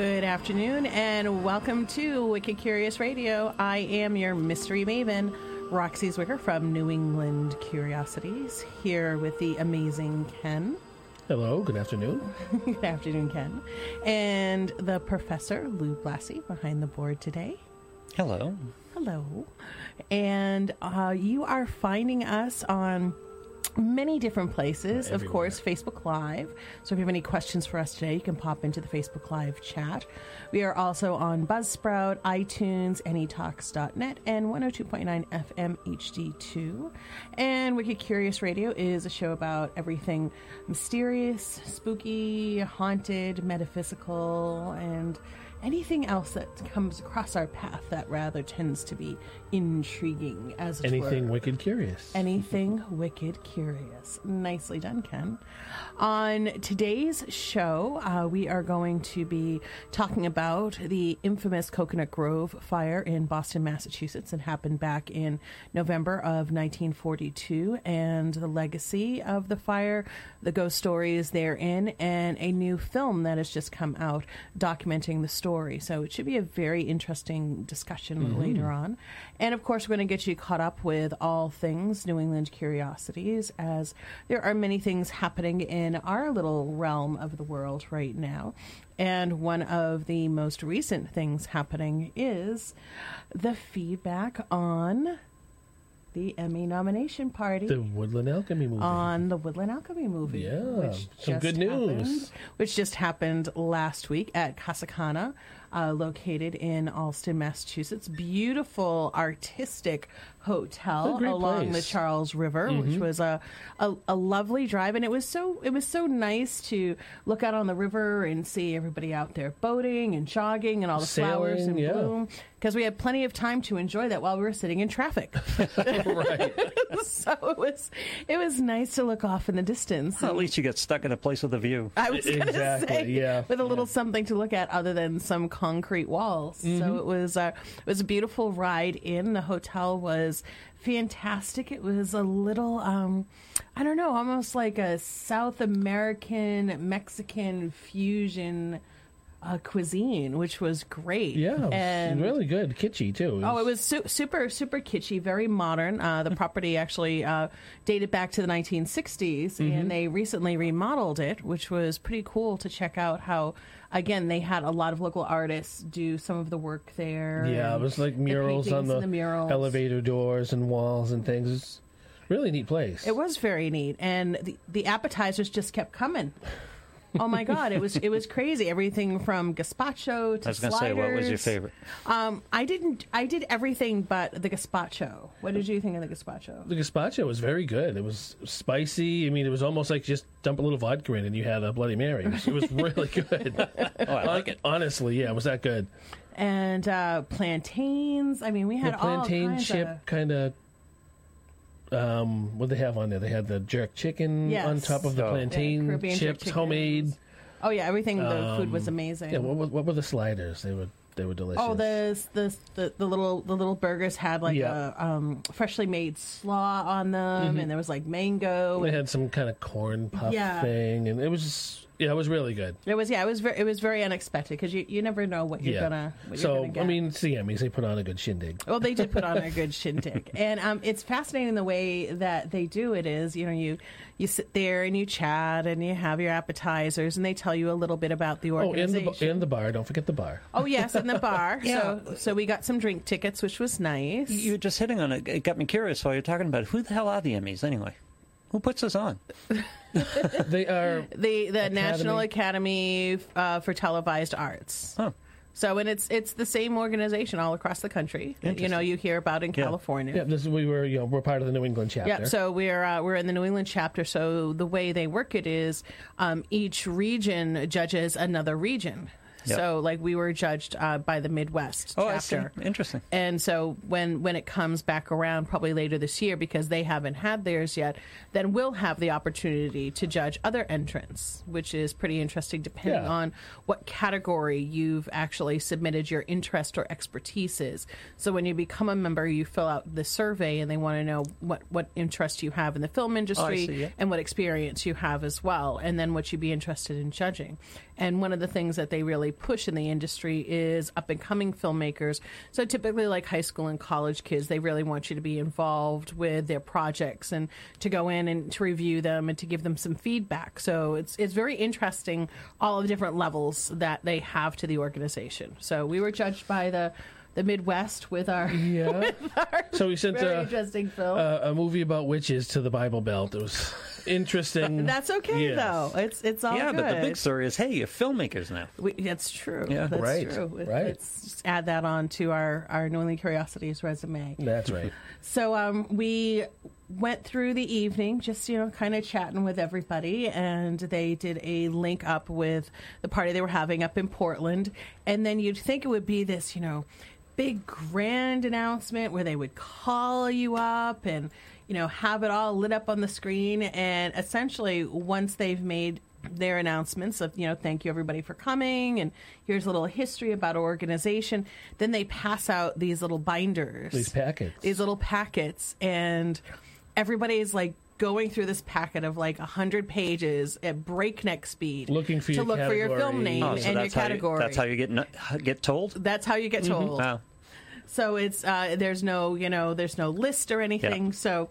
Good afternoon and welcome to Wicked Curious Radio. I am your mystery maven, Roxie Zwicker from New England Curiosities, here with the amazing Ken. Hello, good afternoon. Good afternoon, Ken. And the professor, Lou Blassie, behind the board today. Hello. Hello. And uh, you are finding us on many different places. Of course, Facebook Live. So if you have any questions for us today, you can pop into the Facebook Live chat. We are also on Buzzsprout, iTunes, AnyTalks.net, and 102.9 FM HD2. And Wicked Curious Radio is a show about everything mysterious, spooky, haunted, metaphysical, and anything else that comes across our path that rather tends to be intriguing as Anything were. wicked curious. Anything wicked curious. Nicely done, Ken. On today's show, uh, we are going to be talking about the infamous Coconut Grove fire in Boston, Massachusetts. that happened back in November of 1942, and the legacy of the fire, the ghost stories therein, and a new film that has just come out documenting the story. So it should be a very interesting discussion mm-hmm. later on. And of course, we're going to get you caught up with all things New England curiosities, as there are many things happening in our little realm of the world right now. And one of the most recent things happening is the feedback on the Emmy nomination party The Woodland Alchemy movie. on the Woodland Alchemy movie. Yeah, which some good news. happened- which just happened last week at Casacana, uh, located in Allston, Massachusetts. Beautiful, artistic hotel along place. the Charles River, which Mm-hmm. was a, a a lovely drive, and it was so it was so nice to look out on the river and see everybody out there boating and jogging and all the flowers Sailing, in yeah. bloom. Because we had plenty of time to enjoy that while we were sitting in traffic. right. so it was it was nice to look off in the distance. Well, at least you get stuck in a place with a view. I was going to Exactly, say, yeah. with a little something to look at other than some concrete walls. Mm-hmm. So it was uh, it was a beautiful ride in. The hotel was fantastic. It was a little, um, I don't know, almost like a South American Mexican fusion uh, cuisine, which was great. Yeah, and really good. Kitschy, too. Oh, it was su- super, super kitschy, very modern. Uh, the property actually uh, dated back to the 1960s, Mm-hmm. and they recently remodeled it, which was pretty cool to check out how, again, they had a lot of local artists do some of the work there. Yeah, it was like the murals on paintings the, the murals. elevator doors and walls and things. It's really neat place. It was very neat, and the, the appetizers just kept coming. Oh my god, it was it was crazy. Everything from gazpacho to I was going to say, what was your favorite? Um, I didn't. I did everything but the gazpacho. What did you think of the gazpacho? the gazpacho was very good. It was spicy. I mean, it was almost like just dump a little vodka in and you had a Bloody Mary. It was, it was really good. Oh, I like it. Honestly, yeah, it was that good. and uh, plantains. I mean, we had the plantain all kinds chip Of, kind of. Um, what they have on there? They had the jerk chicken Yes. on top of the plantain Yeah, Caribbean jerk chips, homemade. oh yeah, everything. The food was amazing. Um, Yeah, what, were- what were the sliders? They were they were delicious. Oh, the, the the the little the little burgers had like Yeah. a um, freshly made slaw on them, and there was like mango. Mm-hmm. They and- had some kind of corn puff Yeah. thing, and it was just, yeah, it was really good. it was yeah, it was very it was very unexpected because you, you never know what you're yeah. gonna what so you're gonna get. I mean, it's the Emmys. They put on a good shindig. Well, they did put on a good shindig, and um, it's fascinating the way that they do it. Is you know you you sit there and you chat and you have your appetizers, and they tell you a little bit about the Oh, and organization. the and the bar. Don't forget the bar. Oh yes, in the bar. Yeah. So so we got some drink tickets, which was nice. You were just hitting on it. It got me curious while you're talking about it. Who the hell are the Emmys anyway? Who puts this on? they are. the the National Academy uh, for Televised Arts. Huh. So and it's it's the same organization all across the country. that, You know, you hear about in Yeah. California. Yeah, this is, we were. You know, we're part of the New England chapter. Yeah, so we're uh, we're in the New England chapter. So the way they work it is, um, each region judges another region. Yep. So like we were judged uh, by the Midwest Oh, I see. chapter. Interesting. And so when when it comes back around, probably later this year, because they haven't had theirs yet, then we'll have the opportunity to judge other entrants, which is pretty interesting, depending Yeah. on what category you've actually submitted your interest or expertise is. So when you become a member, you fill out the survey, and they want to know what what interest you have in the film industry see, yeah. and what experience you have as well, and then what you'd be interested in judging. And one of the things that they really push in the industry is up and coming filmmakers. So typically, like high school and college kids, they really want you to be involved with their projects and to go in and to review them and to give them some feedback. So it's it's very interesting all of the different levels that they have to the organization. So we were judged by the the Midwest with our, Yeah. with our So we sent very a, interesting film. a, a movie about witches to the Bible Belt. It was interesting. That's okay Yes. though. It's it's all yeah, good. but the big story is, hey, you're filmmakers now. We, that's true. Yeah. that's Right, true. right. Let's just add that on to our our New England Curiosities resume. That's right. So um, we went through the evening, just you know, kind of chatting with everybody, and they did a link up with the party they were having up in Portland, and then you'd think it would be this, you know, big grand announcement where they would call you up and you know have it all lit up on the screen, and essentially once they've made their announcements of you know thank you everybody for coming and here's a little history about our organization then they pass out these little binders. These packets. these little packets. And everybody's like going through this packet of like 100 pages at breakneck speed Looking for to your look for your film name Oh, so and your that's how, you, category that's how you get get told. that's how you get Mm-hmm. told Wow. so it's uh, there's no you know there's no list or anything Yeah. so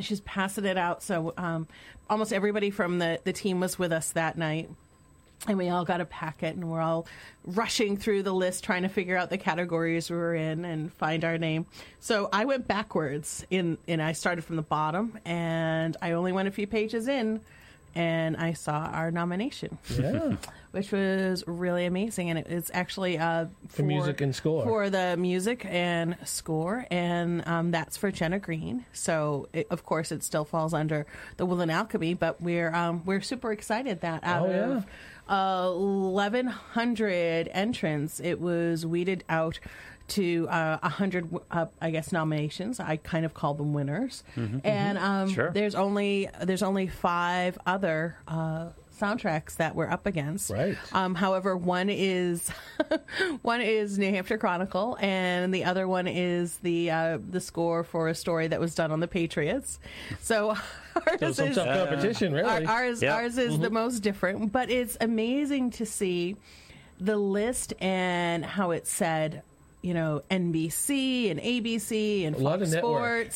she's passing it out so um, almost everybody from the, the team was with us that night and we all got a packet and we're all rushing through the list trying to figure out the categories we were in and find our name so i went backwards in and i started from the bottom and i only went a few pages in and i saw our nomination Yeah. which was really amazing. And it was actually uh, for, music and score. For the music and score, and um, that's for Jenna Green. So, it, of course, it still falls under the Woodland Alchemy, but we're um, we're super excited that out Oh, yeah. Of uh, 1,100 entrants, it was weeded out to uh, 100, uh, I guess, nominations. I kind of call them winners. And um, Sure. there's only there's only five other uh, soundtracks that we're up against. Right. Um, however, one is one is New Hampshire Chronicle, and the other one is the uh, the score for a story that was done on the Patriots. So ours So some is tough competition, really. our, ours Yeah. ours is the most different, but it's amazing to see the list and how it said. You know, NBC and ABC and A lot Fox of network.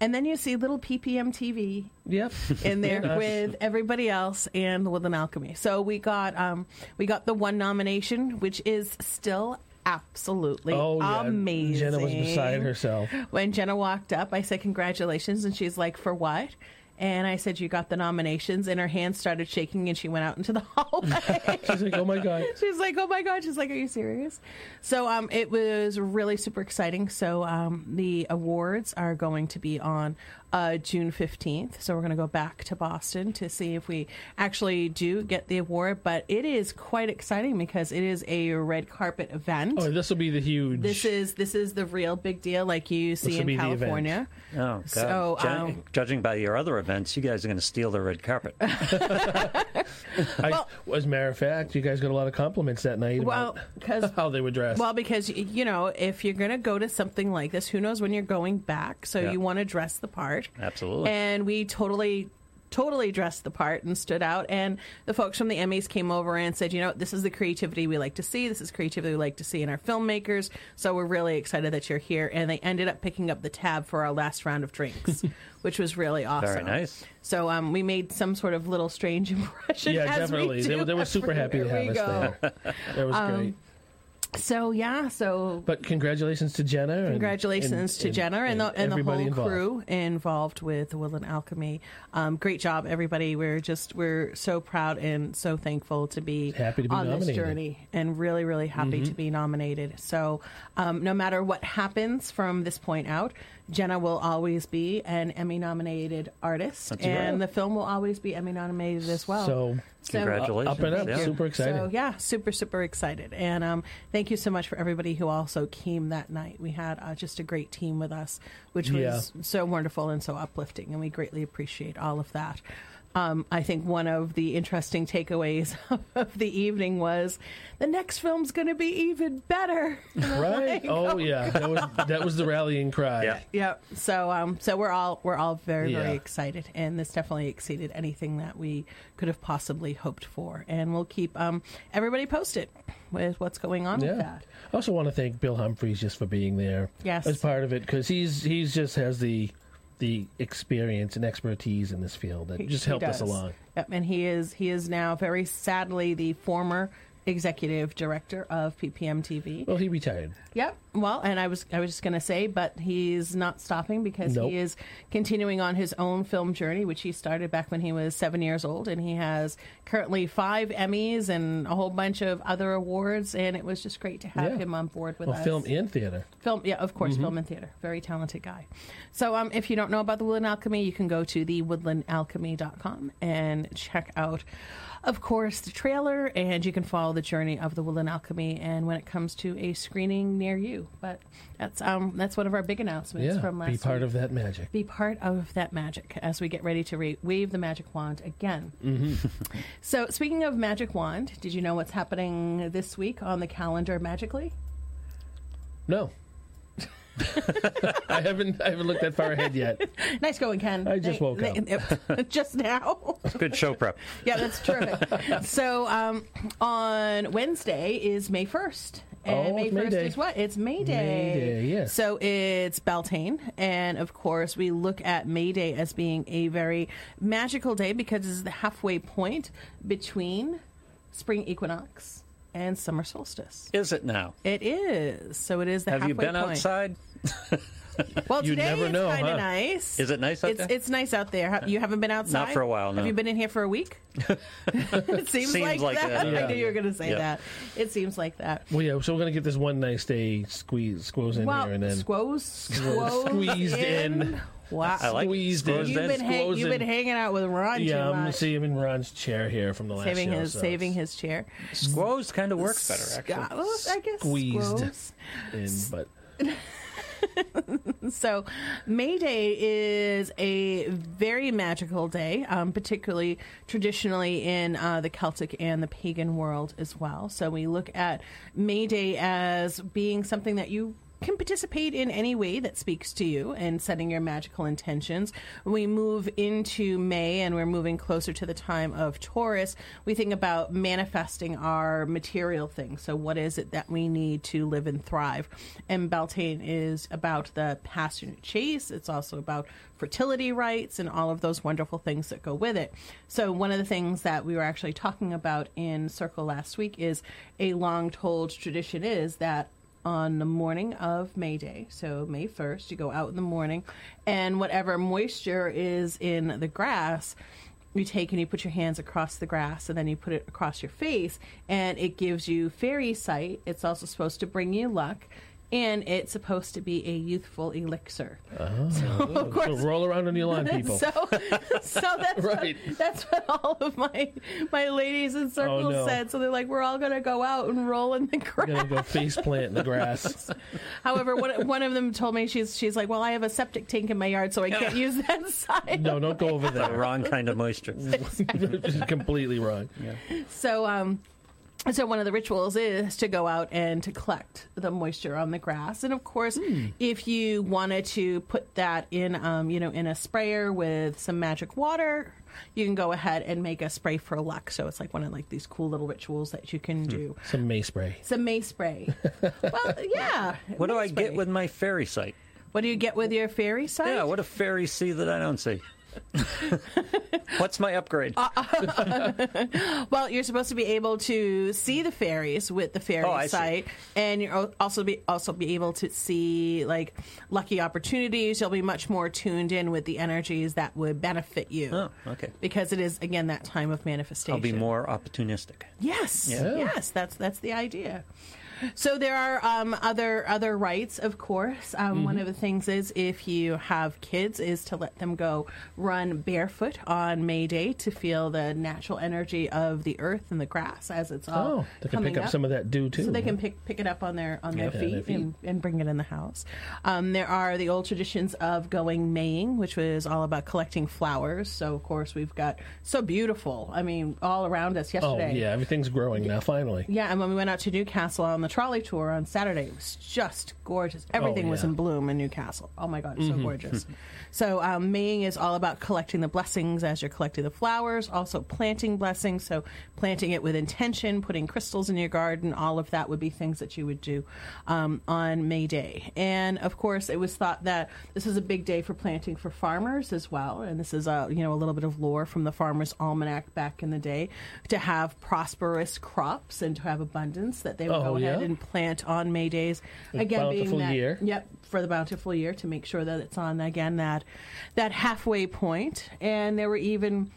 And then you see little PPM TV yep. in there Yes. with everybody else and with an alchemy. So we got um we got the one nomination, which is still absolutely Oh, yeah. amazing. Jenna was beside herself. When Jenna walked up, I said congratulations, and she's like, "For what?" And I said, "You got the nominations." And her hands started shaking, and she went out into the hallway. She's like, oh my God. She's like, "Oh my god!" She's like, "Are you serious?" So um, it was really super exciting. So um, the awards are going to be on uh, June fifteenth. So we're going to go back to Boston to see if we actually do get the award. But it is quite exciting because it is a red carpet event. Oh, this will be the huge. This is this is the real big deal, like you see in be the event. California. Oh, God. So, Ju- um, judging by your other events, you guys are going to steal the red carpet. I, as a matter of fact, you guys got a lot of compliments that night Well, because how they were dressed. Well, because you know, if you're going to go to something like this, who knows when you're going back? So Yeah. you want to dress the part. Absolutely. And we totally totally dressed the part and stood out and the folks from the Emmys came over and said, "You know, this is the creativity we like to see. This is creativity we like to see in our filmmakers. So we're really excited that you're here." And they ended up picking up the tab for our last round of drinks, which was really awesome. Very nice. So um, we made some sort of little strange impression. yeah, as we definitely. They, do were- they were super happy to have us go. there. That was Um, great. So yeah, so But congratulations to Jenna. Congratulations and- to and- Jenna and, the, and the whole involved. crew involved with Woodland Alchemy. Um, great job, everybody. We're just we're so proud and so thankful to be Happy to be on this journey, and really really happy Mm-hmm. to be nominated. So um, no matter what happens from this point out, Jenna will always be an Emmy nominated artist, That's and right. the film will always be Emmy nominated as well. So So- Congratulations. up and up, Yeah. super excited. so yeah, super super excited, and um, thank you so much for everybody who also came that night. We had uh, just a great team with us, which was Yeah. so wonderful and so uplifting, and we greatly appreciate all of that. Um, I think one of the interesting takeaways of the evening was the next film's going to be even better. Right? Oh yeah, that was that was the rallying cry. Yeah. Yep. So um so we're all we're all very very excited and this definitely exceeded anything that we could have possibly hoped for and we'll keep um everybody posted with what's going on with that. I also want to thank Bill Humphreys just for being there. Yes. as part of it because he's he's just has the the experience and expertise in this field that He- just he helped us along. Yep, and he is he is now very sadly the former executive director of PPM TV. Well, he retired. Yep. Well, and I was I was just going to say, but he's not stopping because Nope. he is continuing on his own film journey, which he started back when he was seven years old, and he has currently five Emmys and a whole bunch of other awards, and it was just great to have Yeah. him on board with Well, us. film and theater. Film, yeah, of Mm-hmm. course, film and theater. Very talented guy. So, um, if you don't know about the Woodland Alchemy, you can go to thewoodlandalchemy.com and check out, of course, the trailer, and you can follow the journey of the Woodland Alchemy. And when it comes to a screening near you, but that's um, that's one of our big announcements Yeah, from last year. be part week. of that magic. Be part of that magic as we get ready to re- wave the magic wand again. so, speaking of magic wand, did you know what's happening this week on the calendar magically? No. I haven't I haven't looked that far ahead yet. Nice going, Ken. I just woke up. just now. Good show prep. yeah, that's terrific. so um, on Wednesday is May 1st. And Oh, May it's May 1st Day. is what? It's May Day. May Day, yes. So it's Beltane. And of course, we look at May Day as being a very magical day because it's the halfway point between spring equinox and summer solstice. Is it now? It is. So it is the Have halfway you been point. outside? Well, You today never it's know, kind of huh? nice. Is it nice out it's, there? It's nice out there. You haven't been outside? for a while, no. Have you been in here for a week? it seems, Seems like, like that. that, I knew you were going to say Yeah. that. It seems like that. Well, yeah. So we're gonna get this one nice day squeeze squoze in well, here and then squoze, squoze Squeezed in. Wow. I like Squeezed in. You've been, hang- you've been hanging out with Ron yeah, too I'm much. see him in Ron's chair here from the last saving show, his so saving his chair. Squoze kind of works better, actually. Well, I guess Squeezed. squoze. in, but So, May Day is a very magical day, um, particularly traditionally in uh, the Celtic and the pagan world as well. So, we look at May Day as being something that you can participate in any way that speaks to you and setting your magical intentions. We move into May and we're moving closer to the time of Taurus, we think about manifesting our material things. So, what is it that we need to live and thrive? And Beltane is about the passionate chase. It's also about fertility rites and all of those wonderful things that go with it. So, one of the things that we were actually talking about in Circle last week is a long told tradition is that on the morning of May Day, so May 1st, you go out in the morning, and whatever moisture is in the grass, you take and you put your hands across the grass and then you put it across your face, and it gives you fairy sight. It's also supposed to bring you luck, and it's supposed to be a youthful elixir. So, of course, so roll around on your lawn, people. so, so that's Right. what, that's what all of my my ladies in circles Oh, no. said. So they're like, we're all gonna go out and roll in the grass. gonna go face plant in the grass. However, one, one of them told me she's she's like, well, I have a septic tank in my yard, so I can't use that side. No, don't go over there. The there. wrong kind of moisture. Just completely wrong. Yeah. So, um, so one of the rituals is to go out and to collect the moisture on the grass, and of course, if you wanted to put that in, um, you know, in a sprayer with some magic water, you can go ahead and make a spray for luck. So it's like one of like these cool little rituals that you can do. Some May spray. Some May spray. well, yeah. What do May I spray. get with my fairy sight? What do you get with your fairy sight? Yeah, what a fairy see that I don't see? What's my upgrade? Uh, well, you're supposed to be able to see the fairies with the fairy Oh, sight, and you're al- also be also be able to see like lucky opportunities. You'll be much more tuned in with the energies that would benefit you. oh, okay. Because it is again that time of manifestation. I'll be more opportunistic. Yes, Yeah. yes, that's that's the idea. So there are um, other other rites, of course. Um, One of the things is if you have kids, is to let them go run barefoot on May Day to feel the natural energy of the earth and the grass as it's all Oh, they can pick up, some of that dew too. so they can pick pick it up on their on their, Yeah, feet, their feet. And, and bring it in the house. Um, there are the old traditions of going maying, which was all about collecting flowers. So of course we've got so beautiful. I mean, all around us yesterday. Oh yesterday. yeah, everything's growing now. Finally. Yeah, and when we went out to New Castle on the trolley tour on Saturday, it was just gorgeous. Everything was yeah. in bloom in New Castle. Oh my God, it's so gorgeous. so, um, maying is all about collecting the blessings as you're collecting the flowers, also planting blessings. So, planting it with intention, putting crystals in your garden, all of that would be things that you would do um, on May Day. And of course, it was thought that this is a big day for planting for farmers as well. And this is a you know a little bit of lore from the Farmer's Almanac back in the day to have prosperous crops and to have abundance that they would Oh, go ahead yeah? And plant on May days. A Again, being bountiful that year. yep for the bountiful year to make sure that it's on again that that halfway point. And there were even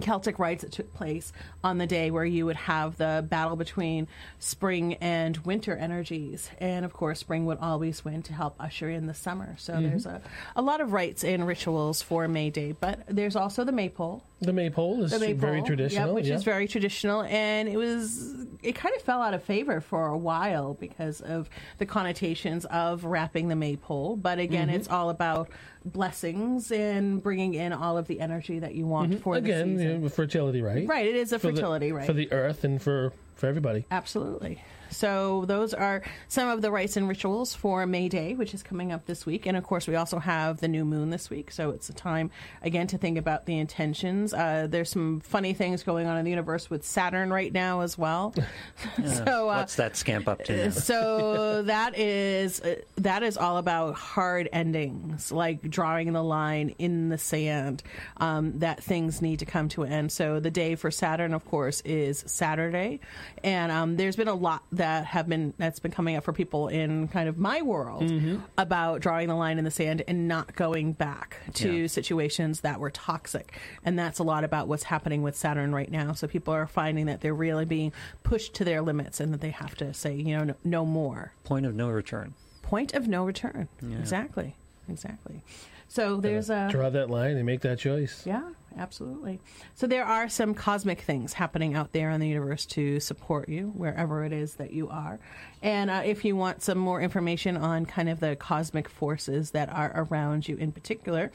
Celtic rites that took place on the day where you would have the battle between spring and winter energies. And of course, spring would always win to help usher in the summer. So Mm-hmm. there's a, a lot of rites and rituals for May Day. But there's also the maypole. The maypole is The maypole, very traditional. yep, which is very traditional, and it was it kind of fell out of favor for a while because of the connotations of wrapping the maypole. But again, Mm-hmm. it's all about blessings and bringing in all of the energy that you want mm-hmm. for the Again, season. you know, fertility, right? Right, it is a For the- fertility rite. for the earth and for for everybody. Absolutely. So those are some of the rites and rituals for May Day, which is coming up this week, and of course we also have the new moon this week. So it's a time again to think about the intentions. Uh, there's some funny things going on in the universe with Saturn right now as well. so uh, What's that scamp up to now? so that is uh, that is all about hard endings, like drawing the line in the sand. Um, that things need to come to an end. So the day for Saturn, of course, is Saturday, and um, there's been a lot that have been that's been coming up for people in kind of my world about drawing the line in the sand and not going back to Yeah. situations that were toxic, and that's a lot about what's happening with Saturn right now. So people are finding that they're really being pushed to their limits, and that they have to say, you know, no, no more. Point of no return. Point of no return. Exactly. Exactly. So there's a Draw that line and make that choice. yeah, absolutely. So there are some cosmic things happening out there in the universe to support you wherever it is that you are. And uh, if you want some more information on kind of the cosmic forces that are around you in particular,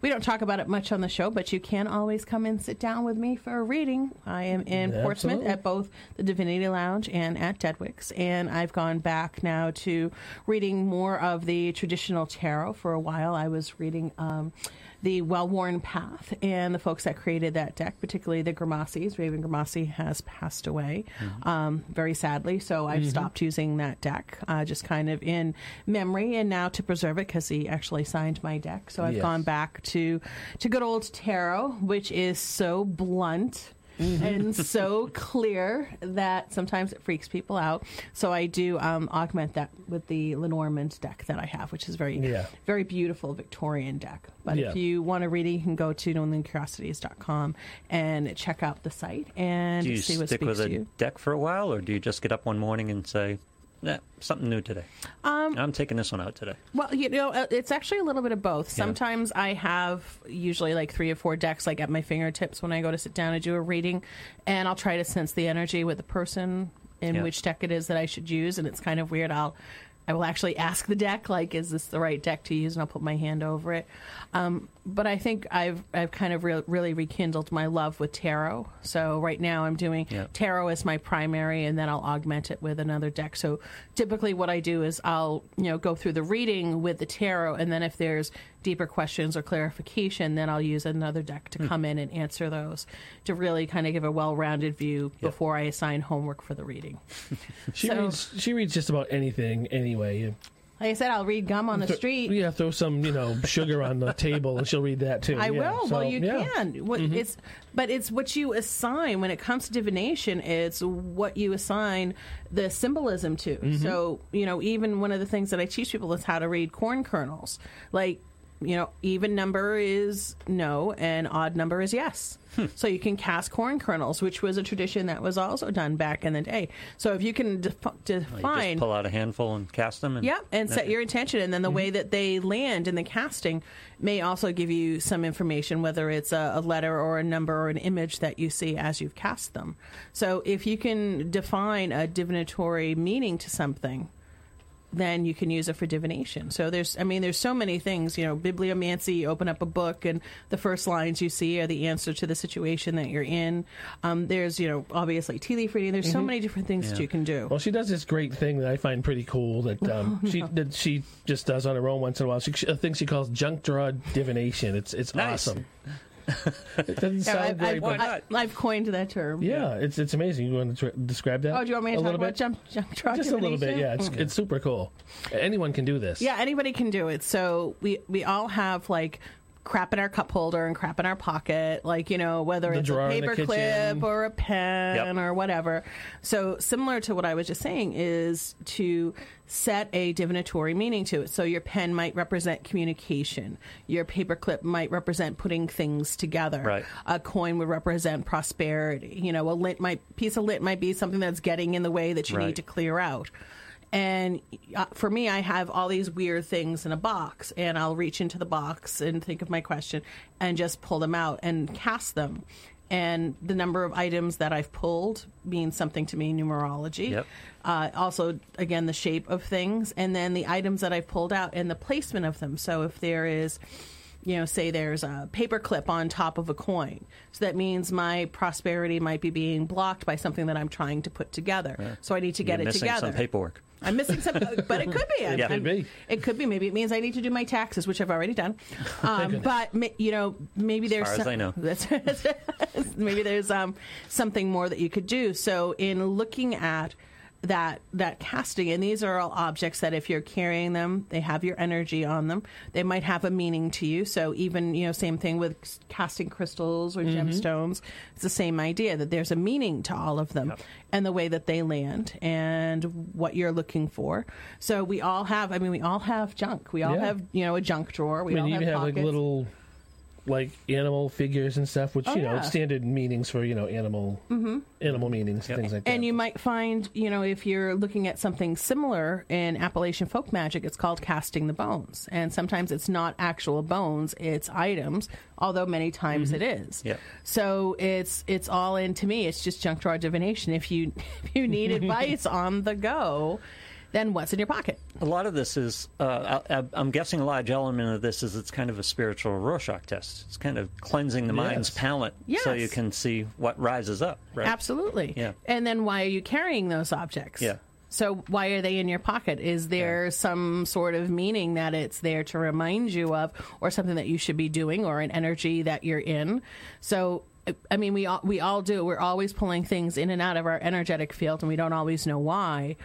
we don't talk about it much on the show, but you can always come and sit down with me for a reading. I am in Portsmouth at both the Divinity Lounge and at Deadwick's, and I've gone back now to reading more of the traditional tarot. For a while, I was reading um, the Well Worn Path, and the folks that created that deck, particularly the Grimassis. Raven Grimassi has passed away, um, very sadly, so I've stopped using that deck, uh, just kind of in memory, and now to preserve it because he actually signed my deck. So I've Yes. gone back to to good old tarot, which is so blunt and so clear that sometimes it freaks people out. So I do um, augment that with the Lenormand deck that I have, which is very, Yeah. very beautiful Victorian deck. But Yeah. if you want to read it, you can go to newenglandcuriosities.com and check out the site and Do you see what stick with a deck for a while, or do you just get up one morning and say, "Yeah, something new today"? Um, I'm taking this one out today. Well, you know, uh, it's actually a little bit of both. Sometimes I have usually like three or four decks like at my fingertips when I go to sit down and do a reading, and I'll try to sense the energy with the person in Yeah. which deck it is that I should use, and it's kind of weird. I'll I will actually ask the deck like, is this the right deck to use, and I'll put my hand over it. Um, but I think I've I've kind of re- really rekindled my love with tarot. So right now I'm doing Yeah. tarot as my primary, and then I'll augment it with another deck. So typically, what I do is I'll you know go through the reading with the tarot, and then if there's deeper questions or clarification, then I'll use another deck to come in and answer those to really kind of give a well-rounded view before I assign homework for the reading. She So- reads. She reads just about anything anyway. Like I said, I'll read gum on the street. Yeah, throw some you know sugar on the table and she'll read that too. I Yeah, will. so, well, you yeah. Mm-hmm. can. What, It's but it's what you assign when it comes to divination. It's what you assign the symbolism to. Mm-hmm. So you know, even one of the things that I teach people is how to read corn kernels. Like you know, even number is no and odd number is yes. So you can cast corn kernels, which was a tradition that was also done back in the day. So if you can def- Well, you define just pull out a handful and cast them. And, Yep, and set your intention, and then the Mm-hmm. way that they land in the casting may also give you some information, whether it's a, a letter or a number or an image that you see as you've cast them. So if you can define a divinatory meaning to something, then you can use it for divination. So there's, I mean, there's so many things. You know, bibliomancy. You open up a book, and the first lines you see are the answer to the situation that you're in. Um, there's, you know, obviously tea leaf reading. There's so many different things that you can do. Well, she does this great thing that I find pretty cool that um, she that she just does on her own once in a while. She, a thing she calls junk draw divination. It's it's Nice. awesome. it doesn't sound I've, great, I've, but not? I've coined that term. yeah, it's it's amazing. You want to tr- describe that? Oh, do you want me to a talk little about bit? jump, jump draw Just a little bit. Yeah, it's it's super cool. Anyone can do this. Yeah, anybody can do it. So we we all have like crap in our cup holder and crap in our pocket, like you know whether The it's a drawer in the paper clip or a pen Yep. or whatever. So similar to what I was just saying is to set a divinatory meaning to it. So your pen might represent communication. Your paper clip might represent putting things together. Right. A coin would represent prosperity. You know, a lint might piece of lint might be something that's getting in the way that you Right. need to clear out. And uh, for me, I have all these weird things in a box, and I'll reach into the box and think of my question and just pull them out and cast them. And the number of items that I've pulled means something to me, numerology. Yep. Uh, also, again, the shape of things, and then the items that I've pulled out and the placement of them. So if there is you know, say there's a paper clip on top of a coin. So that means my prosperity might be being blocked by something that I'm trying to put together. So I need to get You're it missing together. some paperwork. I'm missing some, but it could be. I'm- Yeah. Could be. It could be. Maybe it means I need to do my taxes, which I've already done. Um, but you know, maybe there's far as I know. That's, maybe there's um, something more that you could do. So in looking at that that casting. And these are all objects that if you're carrying them they have your energy on them. They might have a meaning to you. So even you know same thing with casting crystals or mm-hmm. gemstones. It's the same idea that there's a meaning to all of them and the way that they land and what you're looking for. So we all have i mean we all have junk. We all Yeah. have you know a junk drawer. We I mean, all have, have like little like animal figures and stuff, which Oh, you know oh, yeah. standard meanings for you know animal mm-hmm. animal meanings, Yep. things like that. And you might find, you know, if you're looking at something similar in Appalachian folk magic, it's called casting the bones. And sometimes it's not actual bones, it's items, although many times mm-hmm. it is. Yep. So it's it's all in to me, it's just junk drawer divination. If you if you need advice on the go, then what's in your pocket? A lot of this is, uh, I, I'm guessing a large element of this is it's kind of a spiritual Rorschach test. It's kind of cleansing the mind's Yes. palate so you can see what rises up, right? Absolutely. Yeah. And then why are you carrying those objects? Yeah. So why are they in your pocket? Is there some sort of meaning that it's there to remind you of, or something that you should be doing, or an energy that you're in? So. I mean, we all, we all do. We're always pulling things in and out of our energetic field, and we don't always know why.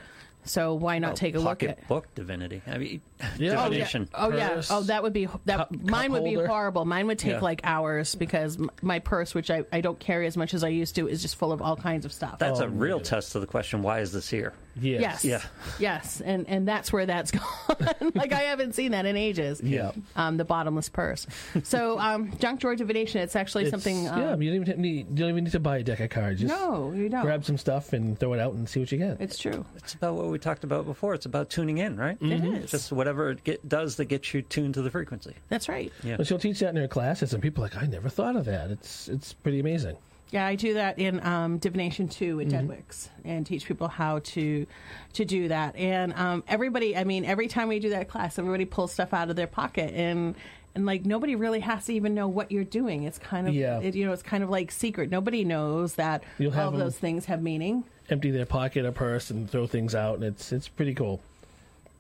So why not Oh, take a look at? book divinity. I mean, Yeah. Oh, yeah. divination. Oh yeah. Oh, that would be that. cup- mine cup would be horrible. Mine would take Yeah. like hours because my purse, which I, I don't carry as much as I used to, is just full of all kinds of stuff. That's Oh, a real yeah. test to the question: Why is this here? Yes. Yes. Yeah. Yes. And and that's where that's gone. like I haven't seen that in ages. Yeah. Um, the bottomless purse. So um, junk drawer divination. It's actually It's- something. Um, yeah, you don't even need you don't even need to buy a deck of cards. Just no, you don't. grab some stuff and throw it out and see what you get. It's true. It's about what we talked about before. It's about tuning in, right? It is. Just whatever it get, does that gets you tuned to the frequency. That's right. Yeah. But she'll teach that in her classes, and people are like, I never thought of that. It's it's pretty amazing. Yeah, I do that in um, divination two at Mm-hmm. Deadwicks, and teach people how to to do that. And um, everybody, I mean, every time we do that class, everybody pulls stuff out of their pocket, and and like nobody really has to even know what you're doing. It's kind of Yeah. it, you know, it's kind of like secret. Nobody knows that all of those things have meaning. Empty their pocket or purse and throw things out, and it's it's pretty cool.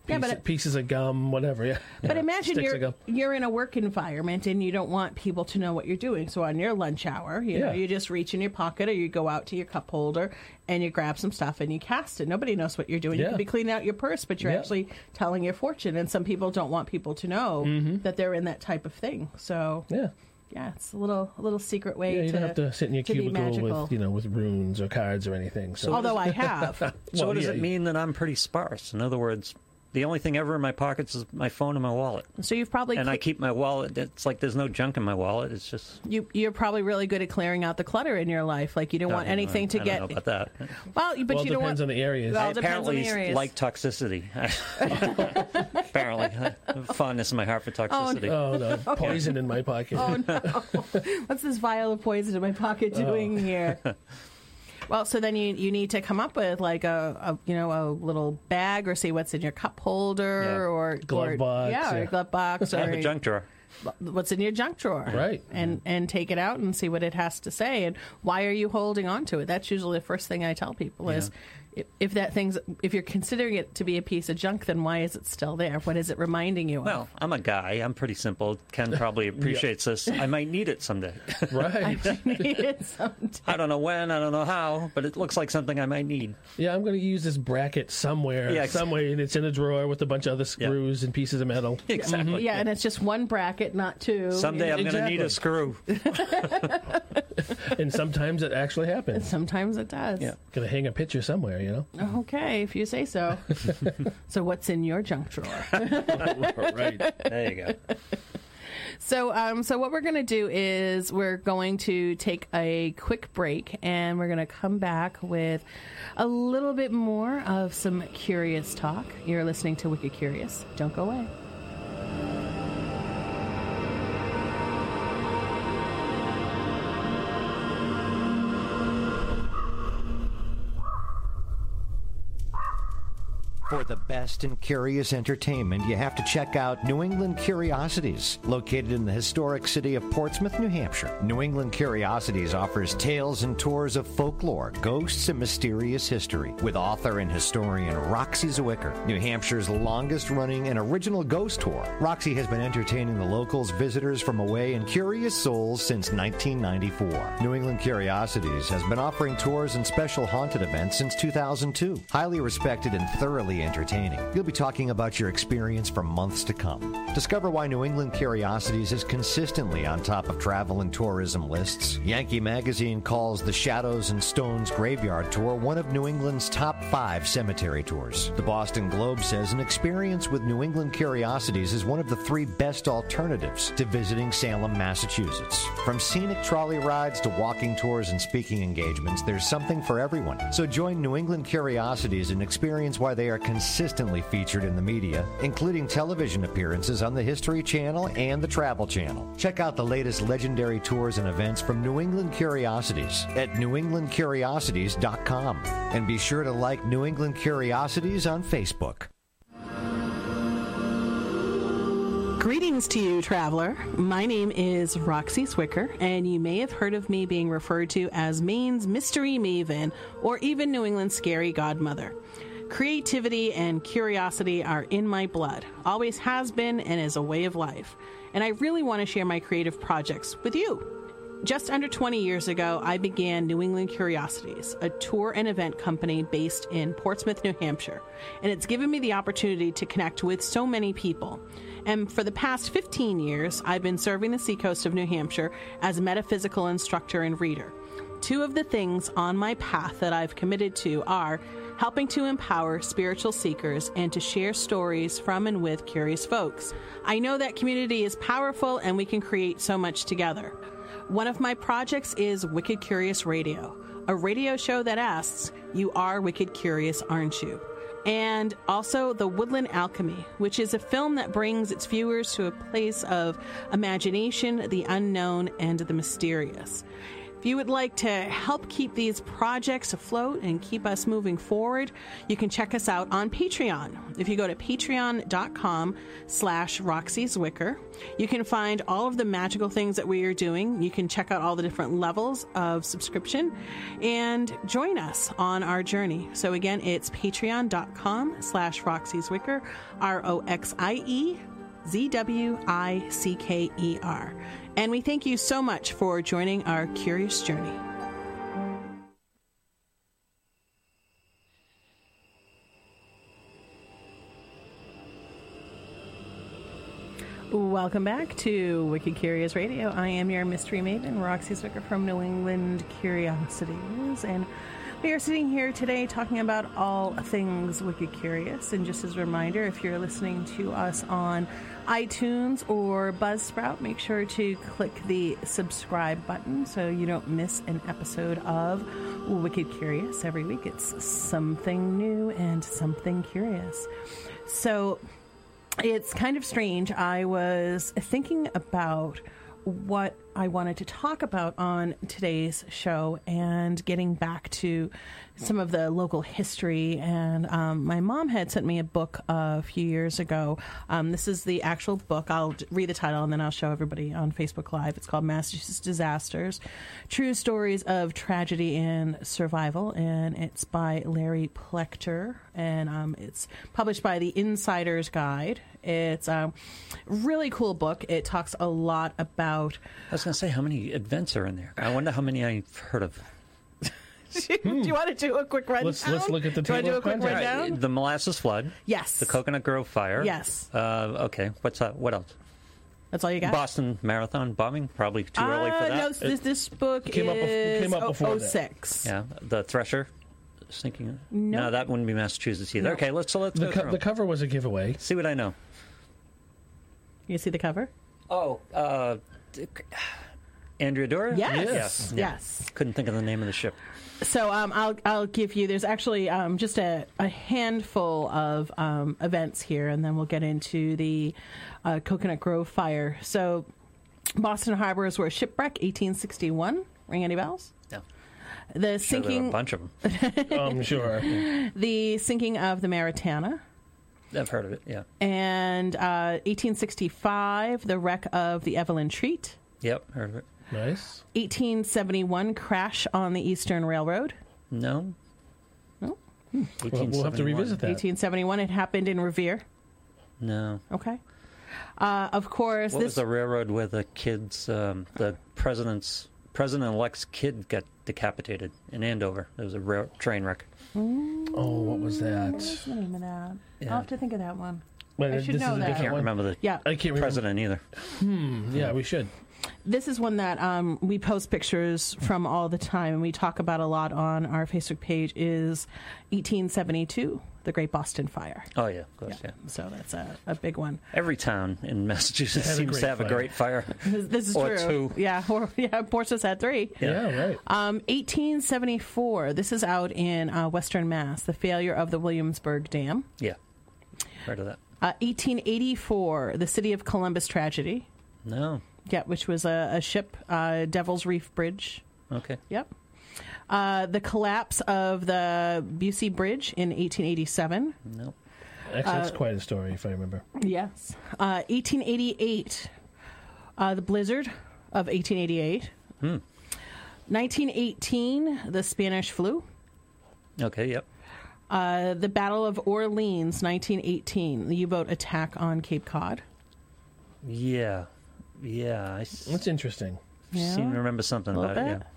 Yeah, but it- pieces of gum, whatever. Yeah. But Yeah. imagine you're you're in a work environment and you don't want people to know what you're doing. So on your lunch hour, you know, Yeah. you just reach in your pocket or you go out to your cup holder and you grab some stuff and you cast it. Nobody knows what you're doing. You could be cleaning out your purse, but you're Yeah. actually telling your fortune. And some people don't want people to know that they're in that type of thing. So Mm-hmm. Yeah. yeah, it's a little a little secret way Yeah, you to don't have to sit in your to cubicle magical. with you know with runes or cards or anything. So Although I have. So Well, what does yeah, it you- mean that I'm pretty sparse? In other words, the only thing ever in my pockets is my phone and my wallet. So you've probably And I keep my wallet. It's like there's no junk in my wallet. It's just. you you're probably really good at clearing out the clutter in your life. Like you don't want I don't know- anything to I get don't know about that. well, but well, you it don't depends want on the areas. Well, I it depends on apparently the areas. like toxicity. apparently, fondness in my heart for oh, toxicity. Oh, oh no, poison in my pocket. Oh no! What's this vial of poison in my pocket Oh. doing here? Well, so then you you need to come up with like a, a you know a little bag or see what's in your cup holder Yeah. or Glove or, box, yeah, or yeah. a glove box I or a junk drawer. what's in your junk drawer, Right. And and take it out and see what it has to say and why are you holding on to it? That's usually the first thing I tell people is. If, if that thing's if you're considering it to be a piece of junk, then why is it still there? What is it reminding you of? Well, I'm a guy. I'm pretty simple. Ken probably appreciates this. I might need it someday. Right. I need it someday. I don't know when. I don't know how, but it looks like something I might need. Yeah, I'm going to use this bracket somewhere, Yeah, ex- somewhere, and it's in a drawer with a bunch of other screws and pieces of metal. Exactly. Mm-hmm. Yeah, and it's just one bracket, not two. Someday I'm going to need a screw. and sometimes it actually happens. Sometimes it does. Yeah. Going to hang a picture somewhere, you know. Okay, if you say so. so, what's in your junk drawer? right. There you go. So, um, so what we're going to do is we're going to take a quick break, and we're going to come back with a little bit more of some curious talk. You're listening to Wicked Curious. Don't go away. For the best in curious entertainment, you have to check out New England Curiosities, located in the historic city of Portsmouth, New Hampshire. New England Curiosities offers tales and tours of folklore, ghosts, and mysterious history, with author and historian Roxie Zwicker, New Hampshire's longest running and original ghost tour. Roxie has been entertaining the locals, visitors from away, and curious souls since 1994. New England Curiosities has been offering tours and special haunted events since 2002. Highly respected and thoroughly entertaining. You'll be talking about your experience for months to come. Discover why New England Curiosities is consistently on top of travel and tourism lists. Yankee Magazine calls the Shadows and Stones Graveyard Tour one of New England's top five cemetery tours. The Boston Globe says an experience with New England Curiosities is one of the three best alternatives to visiting Salem, Massachusetts. From scenic trolley rides to walking tours and speaking engagements, there's something for everyone. So join New England Curiosities and experience why they are consistently featured in the media, including television appearances on the History Channel and the Travel Channel. Check out the latest legendary tours and events from New England Curiosities at newenglandcuriosities.com. And be sure to like New England Curiosities on Facebook. Greetings to you, traveler. My name is Roxie Zwicker, and you may have heard of me being referred to as Maine's Mystery Maven or even New England's Scary Godmother. Creativity and curiosity are in my blood, always has been, and is a way of life. And I really want to share my creative projects with you. Just under 20 years ago, I began New England Curiosities, a tour and event company based in Portsmouth, New Hampshire. And it's given me the opportunity to connect with so many people. And for the past 15 years, I've been serving the seacoast of New Hampshire as a metaphysical instructor and reader. Two of the things on my path that I've committed to are helping to empower spiritual seekers and to share stories from and with curious folks. I know that community is powerful and we can create so much together. One of my projects is Wicked Curious Radio, a radio show that asks, You are wicked curious, aren't you? And also The Woodland Alchemy, which is a film that brings its viewers to a place of imagination, the unknown, and the mysterious. If you would like to help keep these projects afloat and keep us moving forward, you can check us out on Patreon. If you go to patreon.com slash Roxie Zwicker, you can find all of the magical things that we are doing. You can check out all the different levels of subscription and join us on our journey. So again, it's patreon.com slash Roxie Zwicker, R-O-X-I-E Z W I C K E R. And we thank you so much for joining our curious journey. Welcome back to Wicked Curious Radio. I am your mystery maven, Roxie Zwicker from New England Curiosities. And We are sitting here today talking about all things Wicked Curious. And just as a reminder, if you're listening to us on iTunes or Buzzsprout, make sure to click the subscribe button so you don't miss an episode of Wicked Curious every week. It's something new and something curious. So it's kind of strange. I was thinking about what I wanted to talk about on today's show and getting back to some of the local history. And um, my mom had sent me a book a few years ago. Um, this is the actual book. I'll read the title and then I'll show everybody on Facebook Live. It's called Massachusetts Disasters True Stories of Tragedy and Survival. And it's by Larry Pletcher. And um, it's published by the Insider's Guide. It's a really cool book. It talks a lot about. I was going to say, how many events are in there? I wonder how many I've heard of. do you want to do a quick rundown? Let's- let's look at the Do you want to do a quick rundown? Right, the molasses flood, Yes. the Coconut Grove fire. Yes. Uh, okay. What's that? What else? That's all you got. Boston Marathon bombing. Probably too early for Uh, that. No, this, this book Came up bef- is came up before that. 06. Yeah, the Thresher sinking. No. No, that wouldn't be Massachusetts either. No. Okay, let's so let's The, go co- through the 'em. cover was a giveaway. See what I know. You see the cover? Oh, uh, Andrea Doria. Yes. Yeah, yeah. Yes. Couldn't think of the name of the ship. So um, I'll I'll give you. There's actually um, just a, a handful of um, events here, and then we'll get into the uh, Coconut Grove fire. So Boston Harbor is where shipwreck, 1861. Ring any bells? Yeah, The sure, there were a sinking, bunch of them. I'm sure. the sinking of the Maritana. I've heard of it. Yeah. and uh, 1865, the wreck of the Evelyn Treat. Yep, heard of it. Nice. 1871, crash on the Eastern Railroad. No. No. We'll, we'll have to revisit that. 1871, it happened in Revere. No. Okay. Uh, of course, What this was the railroad where the kids, um, the president's president-elect's kid got decapitated in Andover? There was a rail, train wreck. Oh, what was that? What's the name of that? Yeah. I'll have to think of that one. Well, I should this know is a that. I different can't one. remember the Yeah, I can't remember. president either. Yeah, we should. this is one that um, we post pictures from all the time, and we talk about a lot on our Facebook page. Is 1872, the Great Boston Fire. Oh yeah, of course. Yeah. So that's a, a big one. Every town in Massachusetts Had a seems great to have fire. a great fire. This, this is Or true. two. Yeah, or, yeah. Portsmouth had three. Yeah, right. Um, 1874. This is out in uh, Western Mass. The failure of the Williamsburg Dam. yeah, heard of that? Uh, 1884. The city of Columbus tragedy. No. Yeah, which was a, a ship, uh, Devil's Reef Bridge. Okay. Yep. Uh, the collapse of the Bussey Bridge in 1887. No. Actually, that's Uh, quite a story, if I remember. Yes. Uh, 1888. Uh, the blizzard of 1888. Hmm. 1918. The Spanish flu. Okay. Yep. Uh, the Battle of Orleans, 1918, the U-boat attack on Cape Cod. Yeah. Yeah. I s- That's interesting. Yeah. seem to remember something A about little it. bit.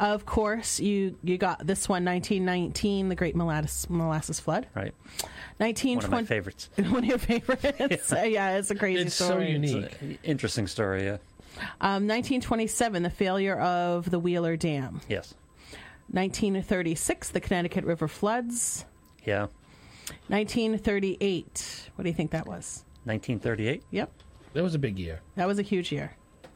Of course, you you got this one, 1919, the Great Molasses, Molasses Flood. Yeah. Right. One of my 1920, favorites. one of your favorites. yeah. it's a crazy It's so story. unique. It's an interesting story. Yeah. Um, 1927, the failure of the Wheeler Dam. Yes. 1936, the Connecticut River floods. Yeah. 1938, what do you think that was? 1938. Yep, That was a big year. that was a huge year.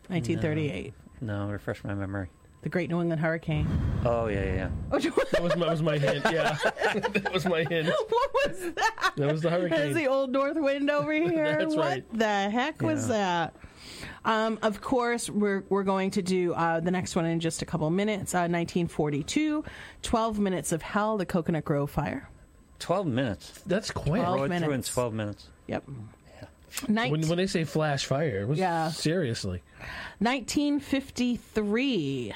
1938, No, refresh my memory. the Great New England Hurricane. Oh yeah, yeah. yeah. Oh, That was my, was my hint. Yeah, that was my hint. what was that? That was the There's hurricane. the old north wind over here. That's what right. the heck was that? Um, of course, we're we're going to do uh, the next one in just a couple minutes. Uh, 1942, 12 minutes of hell, the Coconut Grove fire. Twelve minutes. That's quick. Twelve Rode through in minutes. twelve minutes. Yep. Yeah. Night- When, when they say flash fire, it was Yeah. seriously. 1953,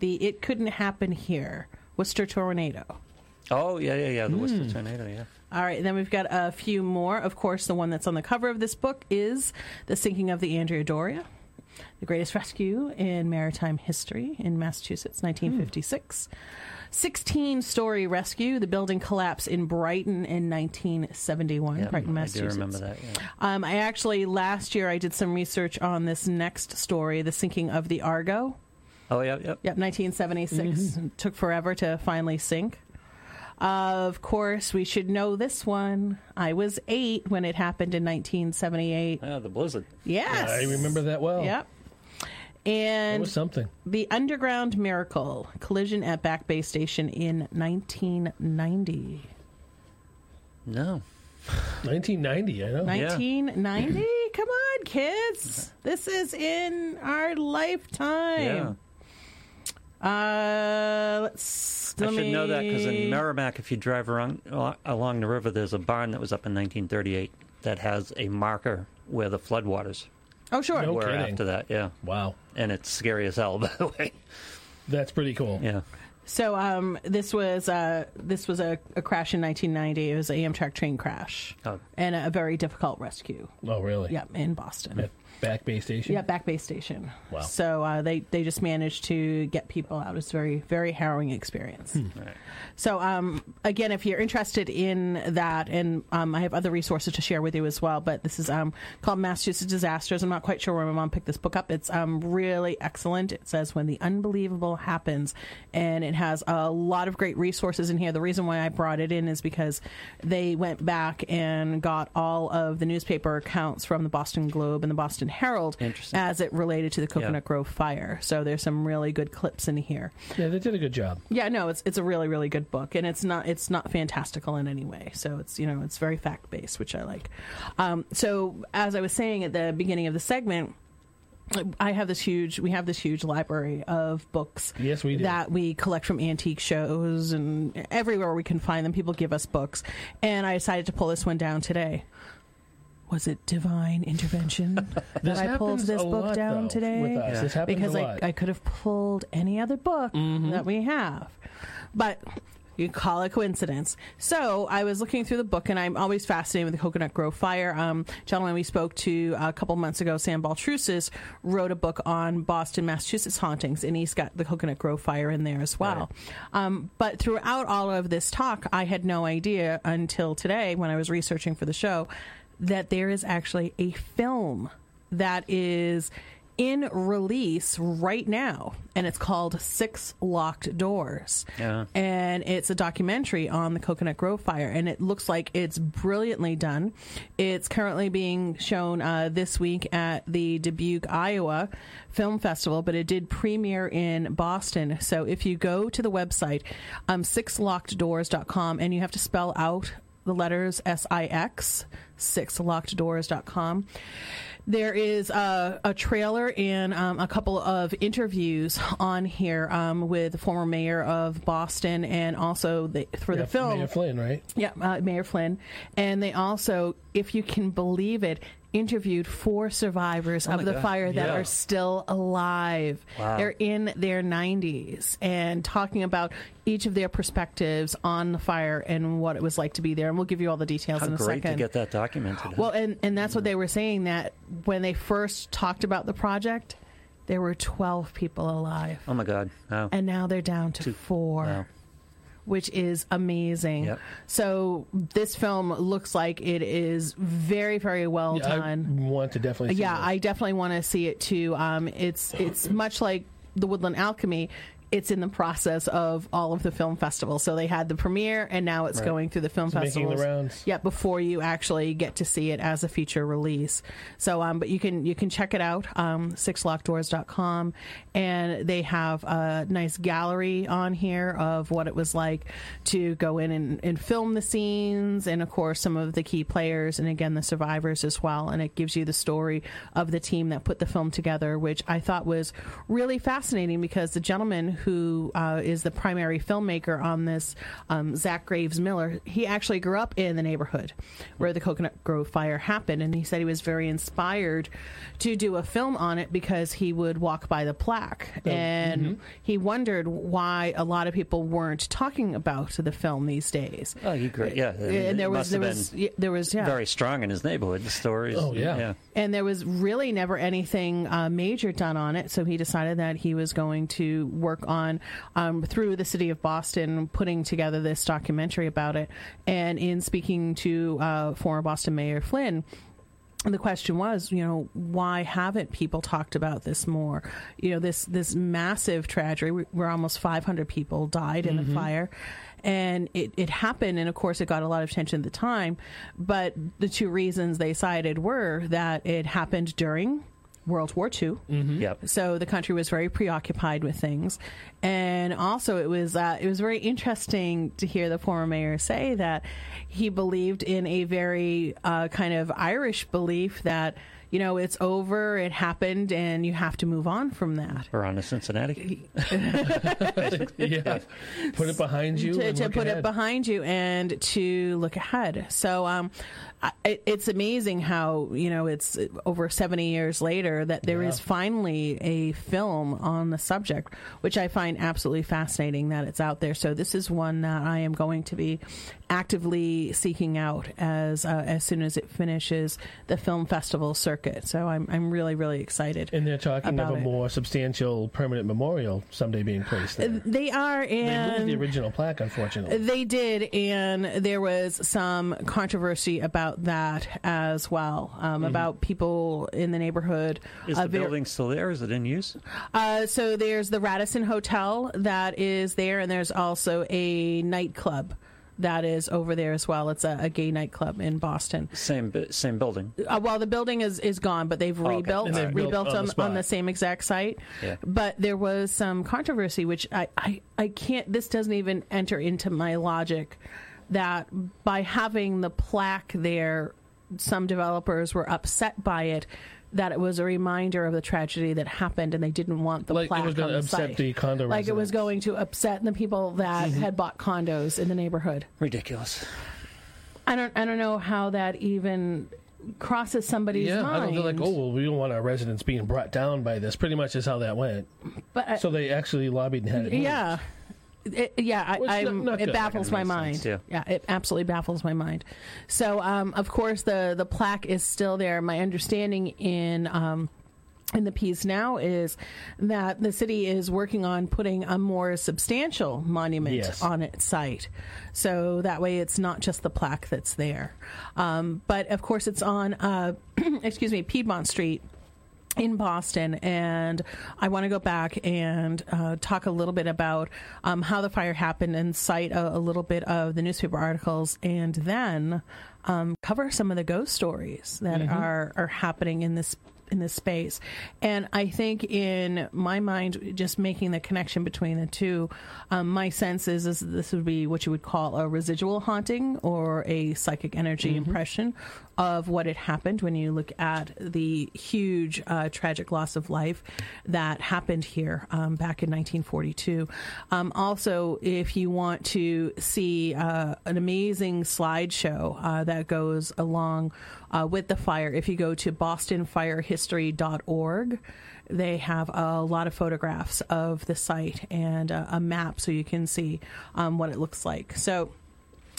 the It Couldn't Happen Here, Worcester Tornado. Oh yeah, yeah, yeah. The Hmm. Worcester tornado. Yeah. All right, then we've got a few more. Of course, the one that's on the cover of this book is The Sinking of the Andrea Doria, the greatest rescue in maritime history in Massachusetts, 1956. 16 story rescue, the building collapse in Brighton in 1971, yeah Brighton, I do remember that. Yeah. Um, I actually, last year, I did some research on this next story, the sinking of the Argo. Oh, yeah, yep. Yep, 1976. Mm-hmm. Took forever to finally sink. Of course, we should know this one. I was eight when it happened in 1978. Yeah, the blizzard. Yes. I remember that well. Yep. It And was something. the Underground Miracle collision at Back Bay Station in 1990. No. 1990, I know. 1990? Come on, kids. This is in our Yeah. lifetime. Uh, let's. I let should know that because in Merrimack, if you drive around, along the river, there's a barn that was up in 1938 that has a marker where the floodwaters Oh, sure. No were kidding. after that. Yeah. Wow. And it's scary as hell, by the way. That's pretty cool. Yeah. So um, this was uh, this was a, a crash in 1990. It was a Amtrak train crash Oh. and a, very difficult rescue. Oh, really? Yep, in Boston. At Back Bay Station? Yeah, Back Bay Station. Wow. So uh, they they just managed to get people out. It's a very very harrowing experience. Right. So um, again, if you're interested in that, and um, I have other resources to share with you as well. But this is um, called Massachusetts Disasters. I'm not quite sure where my mom picked this book up. It's um, really excellent. It says when the unbelievable happens, and it has a lot of great resources in here. The reason why I brought it in is because they went back and got all of the newspaper accounts from the Boston Globe and the Boston Herald as it related to the Coconut Yeah. Grove fire. So there's some really good clips in here. Yeah, they did a good job. Yeah, no, it's it's a really really good book, and it's not it's not fantastical in any way. So it's you know it's very fact based, which I like. Um, so as I was saying at the beginning of the segment. I have this huge. We have this huge library of books. Yes, we do. That we collect from antique shows and everywhere we can find them. People give us books, and I decided to pull this one down today. Was it divine intervention that I pulled this a book lot, down though, today? With us. Yeah. This happens because a I, lot. Mm-hmm. I could have pulled any other book that we have. But you call it coincidence. So I was looking through the book, and I'm always fascinated with the Coconut Grove fire. Um, gentleman we spoke to a couple months ago, Sam Baltrusis, wrote a book on Boston, Massachusetts hauntings, and he's got the Coconut Grove fire in there as well. Um, but throughout all of this talk, I had no idea until today when I was researching for the show that there is actually a film that is in release right now and it's called Six Locked Doors. Yeah. And it's a documentary on the Coconut Grove fire and it looks like it's brilliantly done. It's currently being shown uh, this week at the Dubuque, Iowa Film Festival, but it did premiere in Boston. So if you go to the website um sixlockeddoors.com and you have to spell out the letters S I X, sixlockeddoors.com. There is a, a trailer and um, a couple of interviews on here um, with the former mayor of Boston and also the, for Yeah, the film. Mayor Flynn, right? Yeah, uh, Mayor Flynn. And they also, if you can believe it, interviewed four survivors Oh of the God. fire that Yeah. are still alive. Wow. They're in their 90s and talking about each of their perspectives on the fire and what it was like to be there. And we'll give you all the details How in a great second. to get that documented. Well, and, and that's what mm-hmm. they were saying that when they first talked about the project, there were 12 people alive. oh my God. Wow. And now they're down to Two- four wow. Which is amazing. Yep. So this film looks like it is very, very well Yeah, I done. want to definitely see yeah. I definitely want to see it too. Um, it's it's much like the Woodland Alchemy. It's in the process of all of the film festivals. So they had the premiere, and now it's Right. going through the film It's making the festivals. rounds. Yeah, before you actually get to see it as a feature release. So, um, but you can you can check it out, um, sixlockdoors.com, and they have a nice gallery on here of what it was like to go in and, and film the scenes, and of course some of the key players, and again the survivors as well. And it gives you the story of the team that put the film together, which I thought was really fascinating because the gentleman who uh, is the primary filmmaker on this, um, Zach Graves Miller, he actually grew up in the neighborhood where the Coconut Grove fire happened, and he said he was very inspired to do a film on it because he would walk by the plaque, and he wondered why a lot of people weren't talking about the film these days. Oh, you great. Yeah. And there was there was been yeah, there was yeah very strong in his neighborhood. The stories. Oh, yeah. Yeah. and there was really never anything uh, major done on it. So he decided that he was going to work on um, through the city of Boston putting together this documentary about it. And in speaking to uh, former Boston Mayor Flynn. the question was, you know, why haven't people talked about this more? You know, this this massive tragedy where almost 500 people died in the fire, and it, it happened, and of course, it got a lot of attention at the time. But the two reasons they cited were that it happened during World War II. Yep. So the country was very preoccupied with things, and also it was uh, it was very interesting to hear the former mayor say that he believed in a very uh, kind of Irish belief that you know it's over, it happened, and you have to move on from that. We're on to Cincinnati. yeah, put it behind you. to, and to look put ahead. it behind you and to look ahead. So um, it, it's amazing how you know it's over seventy years later that there is Yeah. finally a film on the subject, which I find absolutely fascinating that it's out there. So this is one that I am going to be actively seeking out as uh, as soon as it finishes the film festival circuit. So I'm I'm really really excited. And they're talking of a it. more substantial permanent memorial someday being placed there. They are They moved the original plaque, unfortunately. They did, and there was some controversy about that as well, um, about people in the neighborhood. Is uh, the building still there? Is it in use? Uh, so there's the Radisson Hotel that is there, and there's also a nightclub that is over there as well. It's a, a gay nightclub in Boston. Same same building. Uh, well, the building is, is gone, but they've okay. rebuilt And they've built rebuilt on the on the same exact site. Yeah. But there was some controversy, which I, I, I can't. This doesn't even enter into my logic. That by having the plaque there, some developers were upset by it. That it was a reminder of the tragedy that happened, and they didn't want the Like it plaque was on gonna the upset site. the condo residents. like it was going to upset the people that Mm-hmm. had bought condos in the neighborhood. Ridiculous. I don't I don't know how that even crosses somebody's yeah, I mind. don't, they're like, oh, well, we don't want our residents being brought down by this. Pretty much is how that went. but So they actually lobbied and had it moved. yeah. It, yeah, I, not- not it baffles my mind. sense, yeah, it absolutely baffles my mind. So, um, of course, the the plaque is still there. My understanding in um, in the piece now is that the city is working on putting a more substantial monument Yes. on its site. So that way it's not just the plaque that's there. Um, but of course, it's on, uh, excuse me, Piedmont Street in Boston, and I want to go back and uh, talk a little bit about um, how the fire happened and cite a, a little bit of the newspaper articles, and then um, cover some of the ghost stories that are are happening in this in this space. And I think in my mind, just making the connection between the two, um, my sense is, is this would be what you would call a residual haunting or a psychic energy impression of what had happened when you look at the huge uh, tragic loss of life that happened here um, back in 1942. Um, also, if you want to see uh, an amazing slideshow uh, that goes along uh, with the fire, if you go to bostonfirehistory.org, they have a lot of photographs of the site and uh, a map so you can see um, what it looks like. So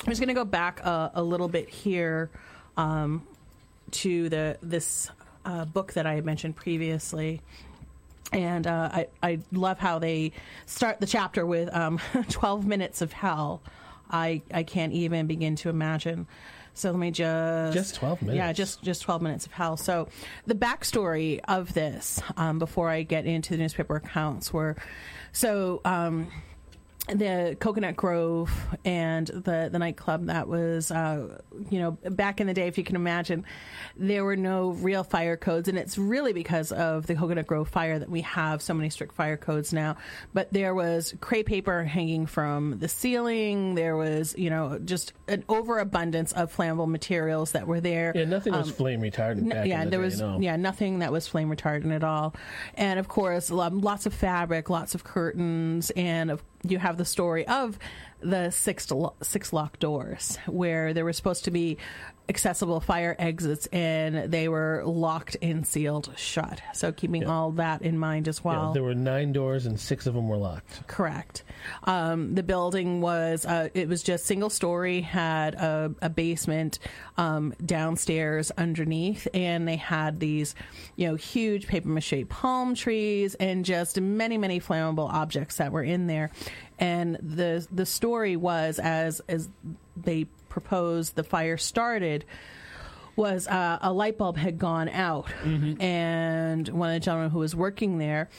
I'm just going to go back a, a little bit here um, to the this uh, book that I had mentioned previously. And uh, I, I love how they start the chapter with um, 12 minutes of hell. I, I can't even begin to imagine. So let me just Just 12 minutes. Yeah, just just 12 minutes of hell. So the backstory of this, um, before I get into the newspaper accounts, were so um, the Coconut Grove and the the nightclub that was, uh, you know, back in the day, if you can imagine, there were no real fire codes, and it's really because of the Coconut Grove fire that we have so many strict fire codes now. But there was crepe paper hanging from the ceiling. There was, you know, just an overabundance of flammable materials that were there. Yeah, nothing was flame retardant N- back yeah, in the there day, was no. yeah nothing that was flame retardant at all, and of course lots of fabric, lots of curtains, and of, you have the story of the six six locked doors where there were supposed to be accessible fire exits, and they were locked and sealed shut. So keeping all that in mind as Yeah, well. there were nine doors and six of them were locked. Correct. Um, the building was uh, it was just single story, had a, a basement um, downstairs underneath, and they had these, you know, huge paper mache palm trees and just many many flammable objects that were in there. And the the story was as as they proposed the fire started was uh, a light bulb had gone out, and one of the gentlemen who was working there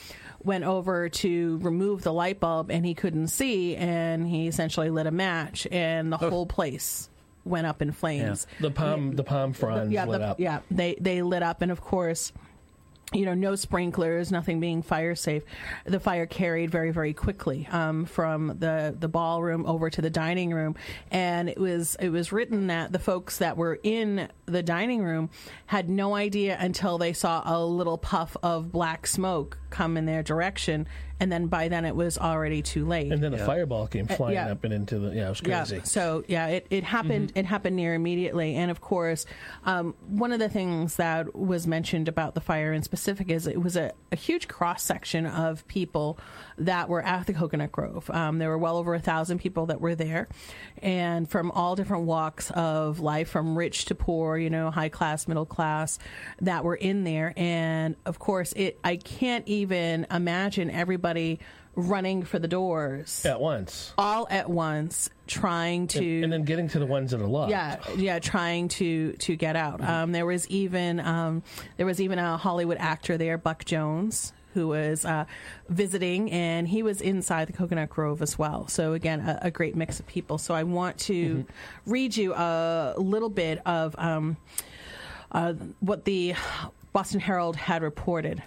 went over to remove the light bulb, and he couldn't see, and he essentially lit a match, and the whole place went up in flames. The palm, the palm fronds Yeah, lit the- up. yeah, they they lit up, and of course. You know, no sprinklers, nothing being fire safe. The fire carried very, very quickly um, from the, the ballroom over to the dining room, and it was it was written that the folks that were in the dining room had no idea until they saw a little puff of black smoke come in their direction, and then by then it was already too late. And then a Yeah. fireball came flying Uh, yeah. up and into the. Yeah, it was crazy. Yeah. So yeah, it, it happened. It happened near immediately, and of course, um, one of the things that was mentioned about the fire in specific is it was a, a huge cross section of people that were at the Coconut Grove. Um, there were well over a thousand people that were there, and from all different walks of life, from rich to poor, you know, high class, middle class, that were in there. And of course, it I can't even imagine everybody running for the doors At once. all at once trying to And then getting to the ones that are locked. yeah yeah trying to to get out um, there was even um, there was even a hollywood actor there buck jones who was uh, visiting and he was inside the coconut grove as well so again a, a great mix of people so i want to read you a little bit of um, uh, what the Boston Herald had reported.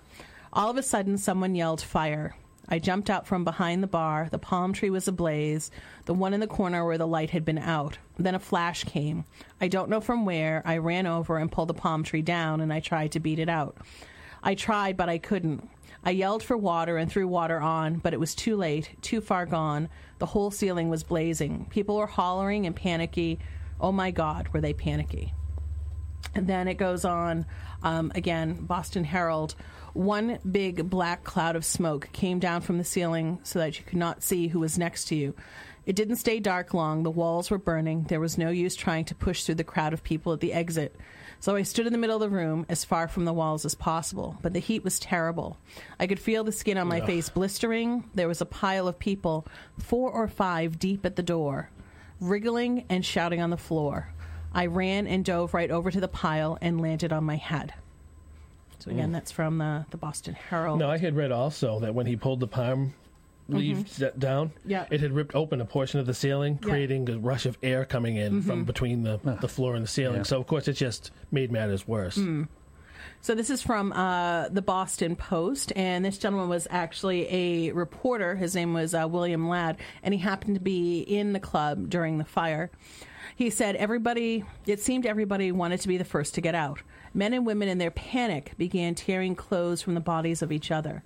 All of a sudden, someone yelled fire. I jumped out from behind the bar. The palm tree was ablaze, the one in the corner where the light had been out. Then a flash came. I don't know from where. I ran over and pulled the palm tree down, and I tried to beat it out. I tried, but I couldn't. I yelled for water and threw water on, but it was too late, too far gone. The whole ceiling was blazing. People were hollering and panicky. Oh my God, were they panicky? And then it goes on um, again, Boston Herald. One big black cloud of smoke came down from the ceiling so that you could not see who was next to you. It didn't stay dark long. The walls were burning. There was no use trying to push through the crowd of people at the exit. So I stood in the middle of the room, as far from the walls as possible. But the heat was terrible. I could feel the skin on my face blistering. There was a pile of people, four or five deep at the door, wriggling and shouting on the floor. I ran and dove right over to the pile and landed on my head. So again, mm. that's from the, the Boston Herald. No, I had read also that when he pulled the palm leaves that down, Mm-hmm. Yeah. it had ripped open a portion of the ceiling, Yeah. creating a rush of air coming in Mm-hmm. from between the, the floor and the ceiling. Yeah. So, of course, it just made matters worse. Mm. So this is from uh, the Boston Post, and this gentleman was actually a reporter. His name was uh, William Ladd, and he happened to be in the club during the fire. He said everybody, it seemed everybody wanted to be the first to get out. Men and women in their panic began tearing clothes from the bodies of each other.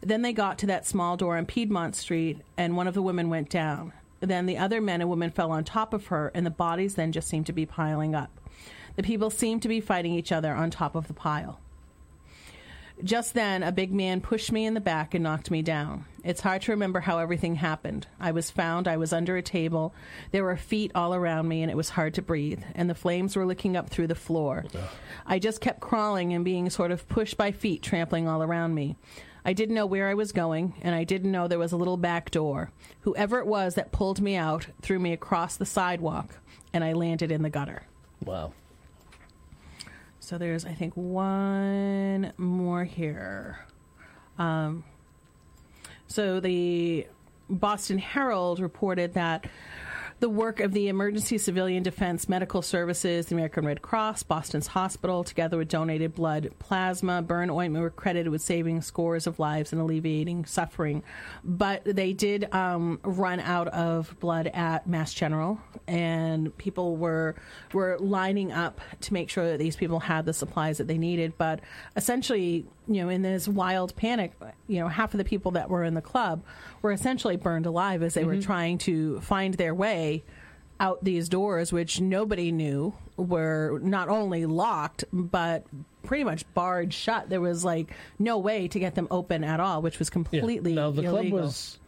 Then they got to that small door on Piedmont Street, and one of the women went down. Then the other men and women fell on top of her, and the bodies then just seemed to be piling up. The people seemed to be fighting each other on top of the pile. Just then, a big man pushed me in the back and knocked me down. It's hard to remember how everything happened. I was found, I was under a table. There were feet all around me, and it was hard to breathe, and the flames were licking up through the floor. I just kept crawling and being sort of pushed by feet trampling all around me. I didn't know where I was going, and I didn't know there was a little back door. Whoever it was that pulled me out threw me across the sidewalk, and I landed in the gutter. Wow. So there's, I think, one more here. Um, so the Boston Herald reported that the work of the Emergency Civilian Defense Medical Services, the American Red Cross, Boston's hospital, together with donated blood, plasma, burn ointment, were credited with saving scores of lives and alleviating suffering. But they did um, run out of blood at Mass General, and people were were lining up to make sure that these people had the supplies that they needed. But essentially, you know, in this wild panic, you know, half of the people that were in the club were essentially burned alive as they were trying to find their way out these doors, which nobody knew were not only locked, but pretty much barred shut. There was like no way to get them open at all, which was Yeah. completely Now, the illegal. club was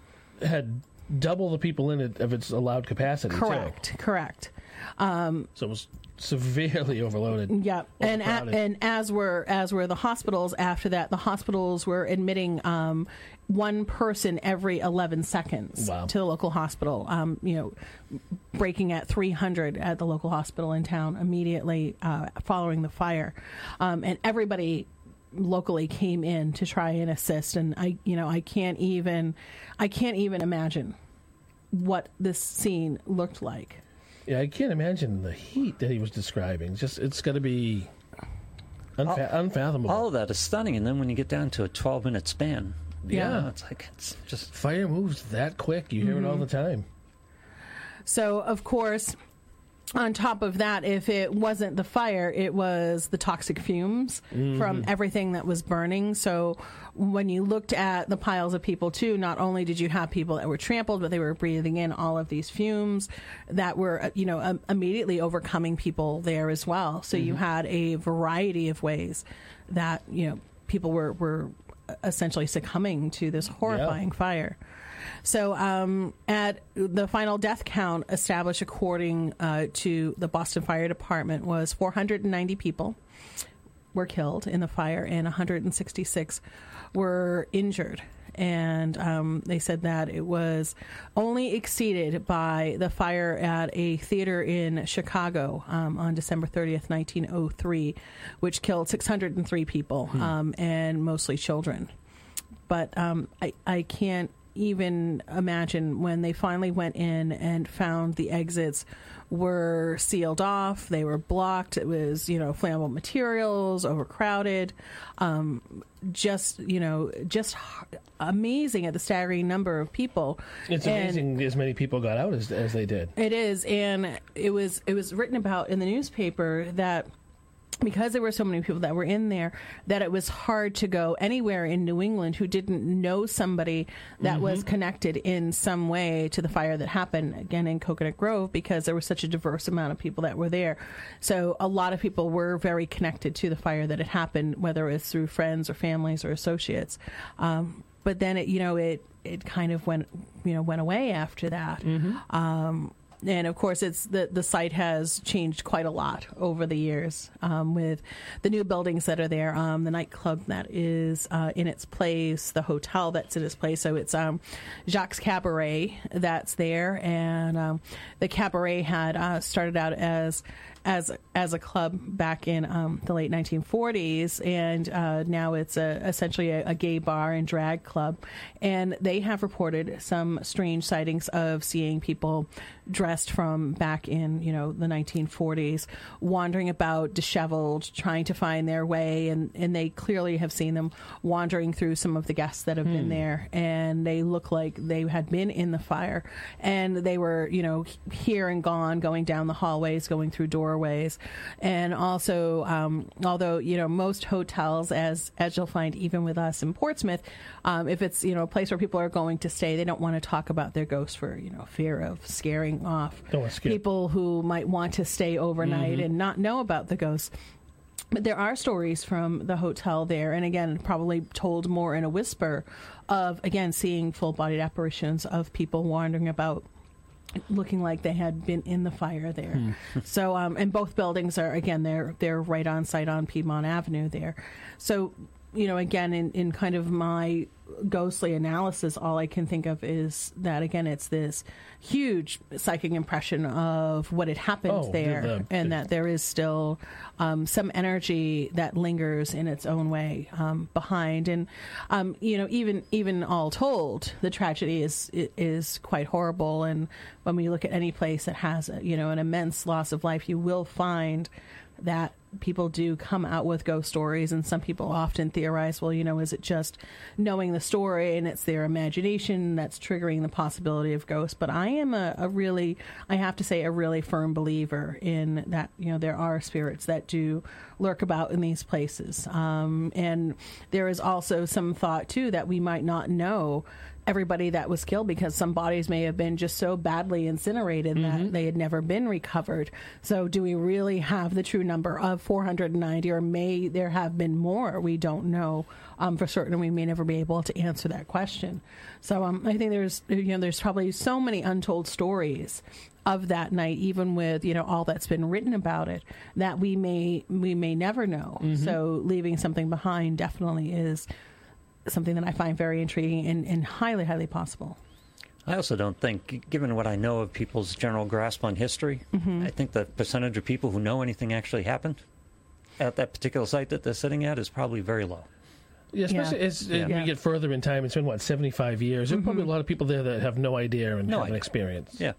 had double the people in it of its allowed capacity, too. correct, correct. So it was severely overloaded. Yeah, and a, and as were as were the hospitals. After that, the hospitals were admitting um, one person every eleven seconds Wow. to the local hospital. Um, you know, breaking at three hundred at the local hospital in town immediately uh, following the fire, um, and everybody locally came in to try and assist. And I, you know, I can't even, I can't even imagine what this scene looked like. Yeah, I can't imagine the heat that he was describing. Just it's got to be unfa- unfathomable. All of that is stunning, and then when you get down to a 12 minute span, Yeah. you it's like it's just Fire moves that quick. You hear it all the time. So, of course, on top of that, if it wasn't the fire, it was the toxic fumes from everything that was burning. So, when you looked at the piles of people, too, not only did you have people that were trampled, but they were breathing in all of these fumes that were, uh, you know, um, immediately overcoming people there as well. So, you had a variety of ways that, you know, people were, were essentially succumbing to this horrifying fire. So, um, at the final death count established according uh, to the Boston Fire Department was 490 people were killed in the fire and 166 were injured. And um, they said that it was only exceeded by the fire at a theater in Chicago um, on December 30th, 1903, which killed 603 people um, and mostly children. But um, I, I can't even imagine when they finally went in and found the exits were sealed off. They were blocked. It was you know flammable materials overcrowded. Um, just you know just amazing at the staggering number of people. It's And- amazing as many people got out as, as they did. it is, and it was it was written about in the newspaper that because there were so many people that were in there that it was hard to go anywhere in New England who didn't know somebody that was connected in some way to the fire that happened again in Coconut Grove because there was such a diverse amount of people that were there. So a lot of people were very connected to the fire that had happened, whether it was through friends or families or associates. Um, but then it, you know, it it kind of went, you know, went away after that. Um, and of course, it's the the site has changed quite a lot over the years um, with the new buildings that are there, um, the nightclub that is uh, in its place, the hotel that's in its place. So it's um, Jacques Cabaret that's there, and um, the cabaret had uh, started out as as as a club back in um, the late 1940s, and uh, now it's a, essentially a, a gay bar and drag club. And they have reported some strange sightings of seeing people dressed from back in you know the 1940s, wandering about disheveled, trying to find their way, and and they clearly have seen them wandering through some of the guests that have been there, and they look like they had been in the fire, and they were you know here and gone, going down the hallways, going through doorways, and also um, although you know most hotels, as as you'll find even with us in Portsmouth, um, if it's you know a place where people are going to stay, they don't want to talk about their ghosts for you know fear of scaring off Don't wanna scare- people who might want to stay overnight and not know about the ghosts. But there are stories from the hotel there, and again, probably told more in a whisper of again seeing full bodied apparitions of people wandering about looking like they had been in the fire there. so, um, and both buildings are again they're they're right on site on Piedmont Avenue there. So, you know, again in in kind of my ghostly analysis, all I can think of is that again it's this huge psychic impression of what had happened Oh, there, the- and the- that there is still um, some energy that lingers in its own way um, behind. And um, you know, even even all told, the tragedy is is quite horrible. And when we look at any place that has you know an immense loss of life, you will find that people do come out with ghost stories and some people often theorize well you know is it just knowing the story and it's their imagination that's triggering the possibility of ghosts? But i am a, a really i have to say a really firm believer in that you know there are spirits that do lurk about in these places. Um, and there is also some thought too that we might not know everybody that was killed because some bodies may have been just so badly incinerated that they had never been recovered. So, do we really have the true number of 490, or may there have been more? We don't know um, for certain. We may never be able to answer that question. So, um, I think there's you know there's probably so many untold stories of that night, even with you know all that's been written about it, that we may we may never know. So leaving something behind definitely is something that I find very intriguing and, and highly highly possible. I also don't think, given what I know of people's general grasp on history, Mm-hmm. I think the percentage of people who know anything actually happened at that particular site that they're sitting at is probably very low. Yeah, especially Yeah. as, as Yeah. we get further in time. It's been what seventy five years. There's probably a lot of people there that have no idea and No haven't idea. experienced. Yeah.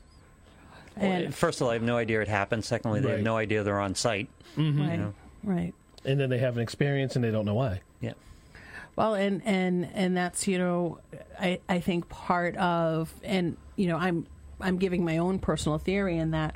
And First of all, I have no idea it happened. Secondly, they have no idea they're on site. right, know. right. and then they have an experience and they don't know why. Yeah. Well, and and and that's you know, I I think part of and you know I'm I'm giving my own personal theory in that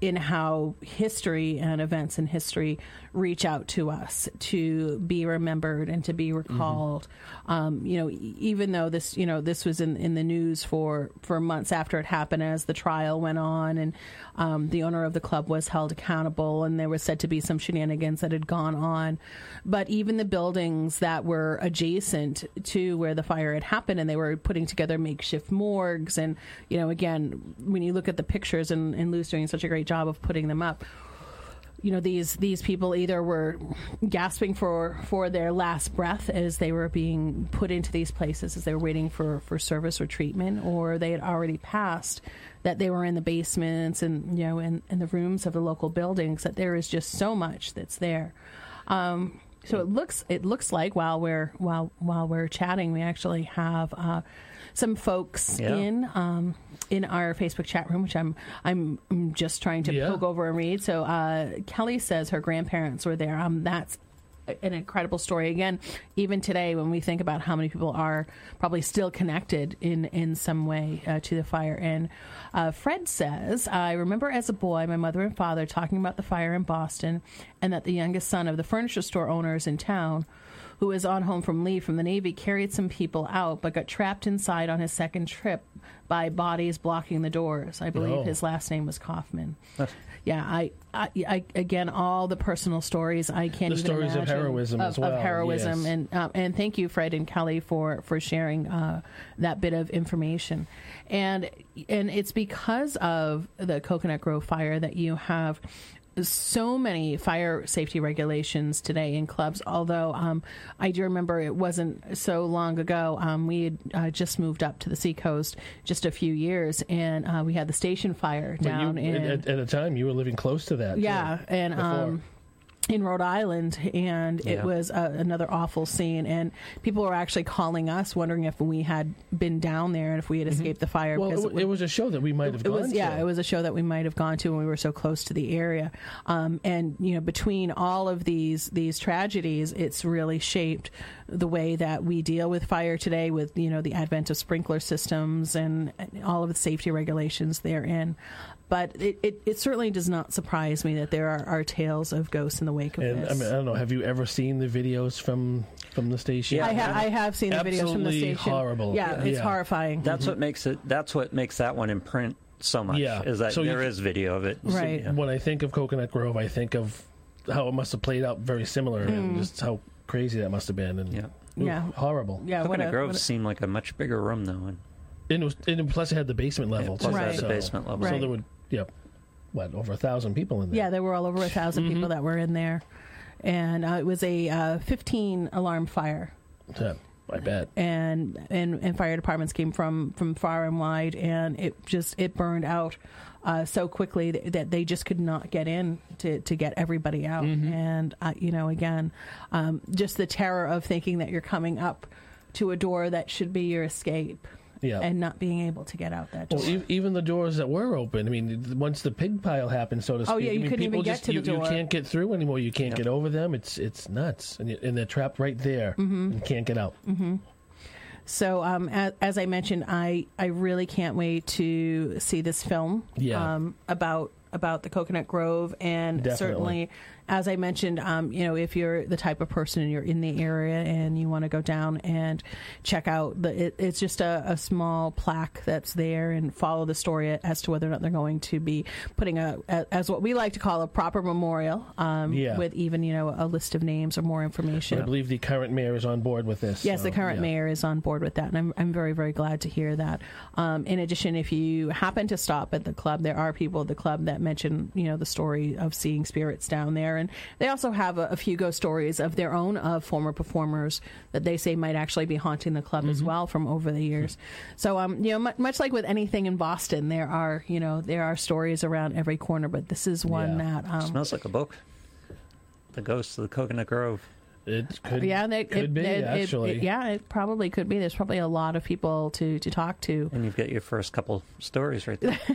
in how history and events in history reach out to us to be remembered and to be recalled. Um, you know, even though this you know this was in in the news for for months after it happened as the trial went on and um, the owner of the club was held accountable and there was said to be some shenanigans that had gone on. But even the buildings that were adjacent to where the fire had happened and they were putting together makeshift morgues and you know again when you look at the pictures and, and Lou's doing such a great job of putting them up you know these these people either were gasping for for their last breath as they were being put into these places as they were waiting for for service or treatment or they had already passed that they were in the basements and you know in, in the rooms of the local buildings that there is just so much that's there. Um, so it looks it looks like while we're while while we're chatting we actually have uh, some folks Yeah. in um, in our Facebook chat room, which I'm I'm, just trying to Yeah. poke over and read. So uh, Kelly says her grandparents were there. Um, that's an incredible story. Again, even today, when we think about how many people are probably still connected in in some way uh, to the fire, and uh, Fred says, I remember as a boy, my mother and father talking about the fire in Boston, and that the youngest son of the furniture store owners in town who was on home from leave from the Navy, carried some people out, but got trapped inside on his second trip by bodies blocking the doors. I believe Oh. his last name was Kaufman. yeah, I, I, I, again, all the personal stories I can't The even stories of heroism of, as well, Of heroism, yes. and um, and thank you, Fred and Kelly, for for sharing uh, that bit of information. And and it's because of the Coconut Grove fire that you have so many fire safety regulations today in clubs. Although um, I do remember it wasn't so long ago. Um, we had uh, just moved up to the seacoast just a few years, and uh, we had the station fire down you, in at, at the time, you were living close to that. too, yeah, and before. um, in Rhode Island, and it Yeah. was uh, another awful scene. And people were actually calling us, wondering if we had been down there and if we had escaped the fire. Mm-hmm. well, because it, it was a show that we might have it gone was to. yeah it was a show that we might have gone to when we were so close to the area um, and you know between all of these these tragedies it's really shaped the way that we deal with fire today with you know the advent of sprinkler systems and all of the safety regulations therein but it, it, it certainly does not surprise me that there are, are tales of ghosts in the wake of And this I mean, I don't know. Have you ever seen the videos from from the station? Yeah. I, ha- I have seen the videos from the Absolutely station. horrible. Yeah, it's Yeah. horrifying. That's what makes it. That's what makes that one imprint so much. Yeah. Is that So there c- is video of it. So, Right. yeah. When I think of Coconut Grove, I think of how it must have played out very similar Mm. and just how crazy that must have been. And Yeah. ooh, Yeah. horrible. yeah, what Coconut a, Grove a- seemed like a much bigger room though, and And, it was, and plus, it had the basement level plus too. it had Right. the So, basement level. Right. so there would, yeah, what over a thousand people in there. Yeah, there were all over a 1000 Mm-hmm. people that were in there, and uh, it was a uh, 15 alarm fire, Yeah, I bet. and, and and fire departments came from from far and wide, and it just it burned out uh, so quickly that, that they just could not get in to to get everybody out, Mm-hmm. and uh, you know again, um, just the terror of thinking that you're coming up to a door that should be your escape. Yeah. And not being able to get out that door. Well, e- even the doors that were open. I mean, once the pig pile happened, so to speak. Oh, yeah, I you mean, couldn't people even get just, to the door. You can't get through anymore. You can't Yep. get over them. It's it's nuts, and, you, and they're trapped right there Mm-hmm. and can't get out. So, um, as, as I mentioned, I, I really can't wait to see this film Yeah. um, about about the Coconut Grove, and Definitely. certainly, as I mentioned, um, you know, if you're the type of person and you're in the area and you want to go down and check out the, it, it's just a, a small plaque that's there and follow the story as to whether or not they're going to be putting a, a as what we like to call a proper memorial, um, Yeah. with even you know a list of names or more information. I believe the current mayor is on board with this. Yes, so, the current yeah. mayor is on board with that, and I'm, I'm very, very glad to hear that. Um, in addition, if you happen to stop at the club, there are people at the club that mention, you know, the story of seeing spirits down there, and they also have a, a few ghost stories of their own of former performers that they say might actually be haunting the club Mm-hmm. as well from over the years. So, um, you know, mu- much like with anything in Boston, there are, you know, there are stories around every corner, but this is one Yeah. that. Um, Smells like a book. The Ghosts of the Coconut Grove. It could, yeah, they, could it, be it- it- actually. it- yeah, it probably could be. There's probably a lot of people to, to talk to. And you've got your first couple stories right there.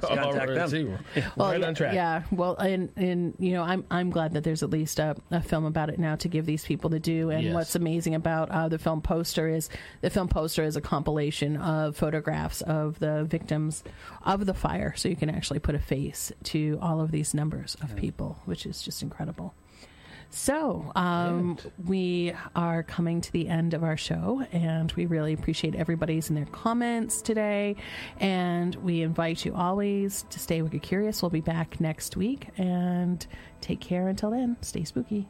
Contact them. Well, right yeah, on track. Yeah, well, and and you know, I'm I'm glad that there's at least a, a film about it now to give these people to do. And Yes. what's amazing about uh, the film poster is the film poster is a compilation of photographs of the victims of the fire, so you can actually put a face to all of these numbers of people, which is just incredible. So, um, we are coming to the end of our show, and we really appreciate everybody's and their comments today. And we invite you always to stay wicked curious. We'll be back next week, and take care until then. Stay spooky.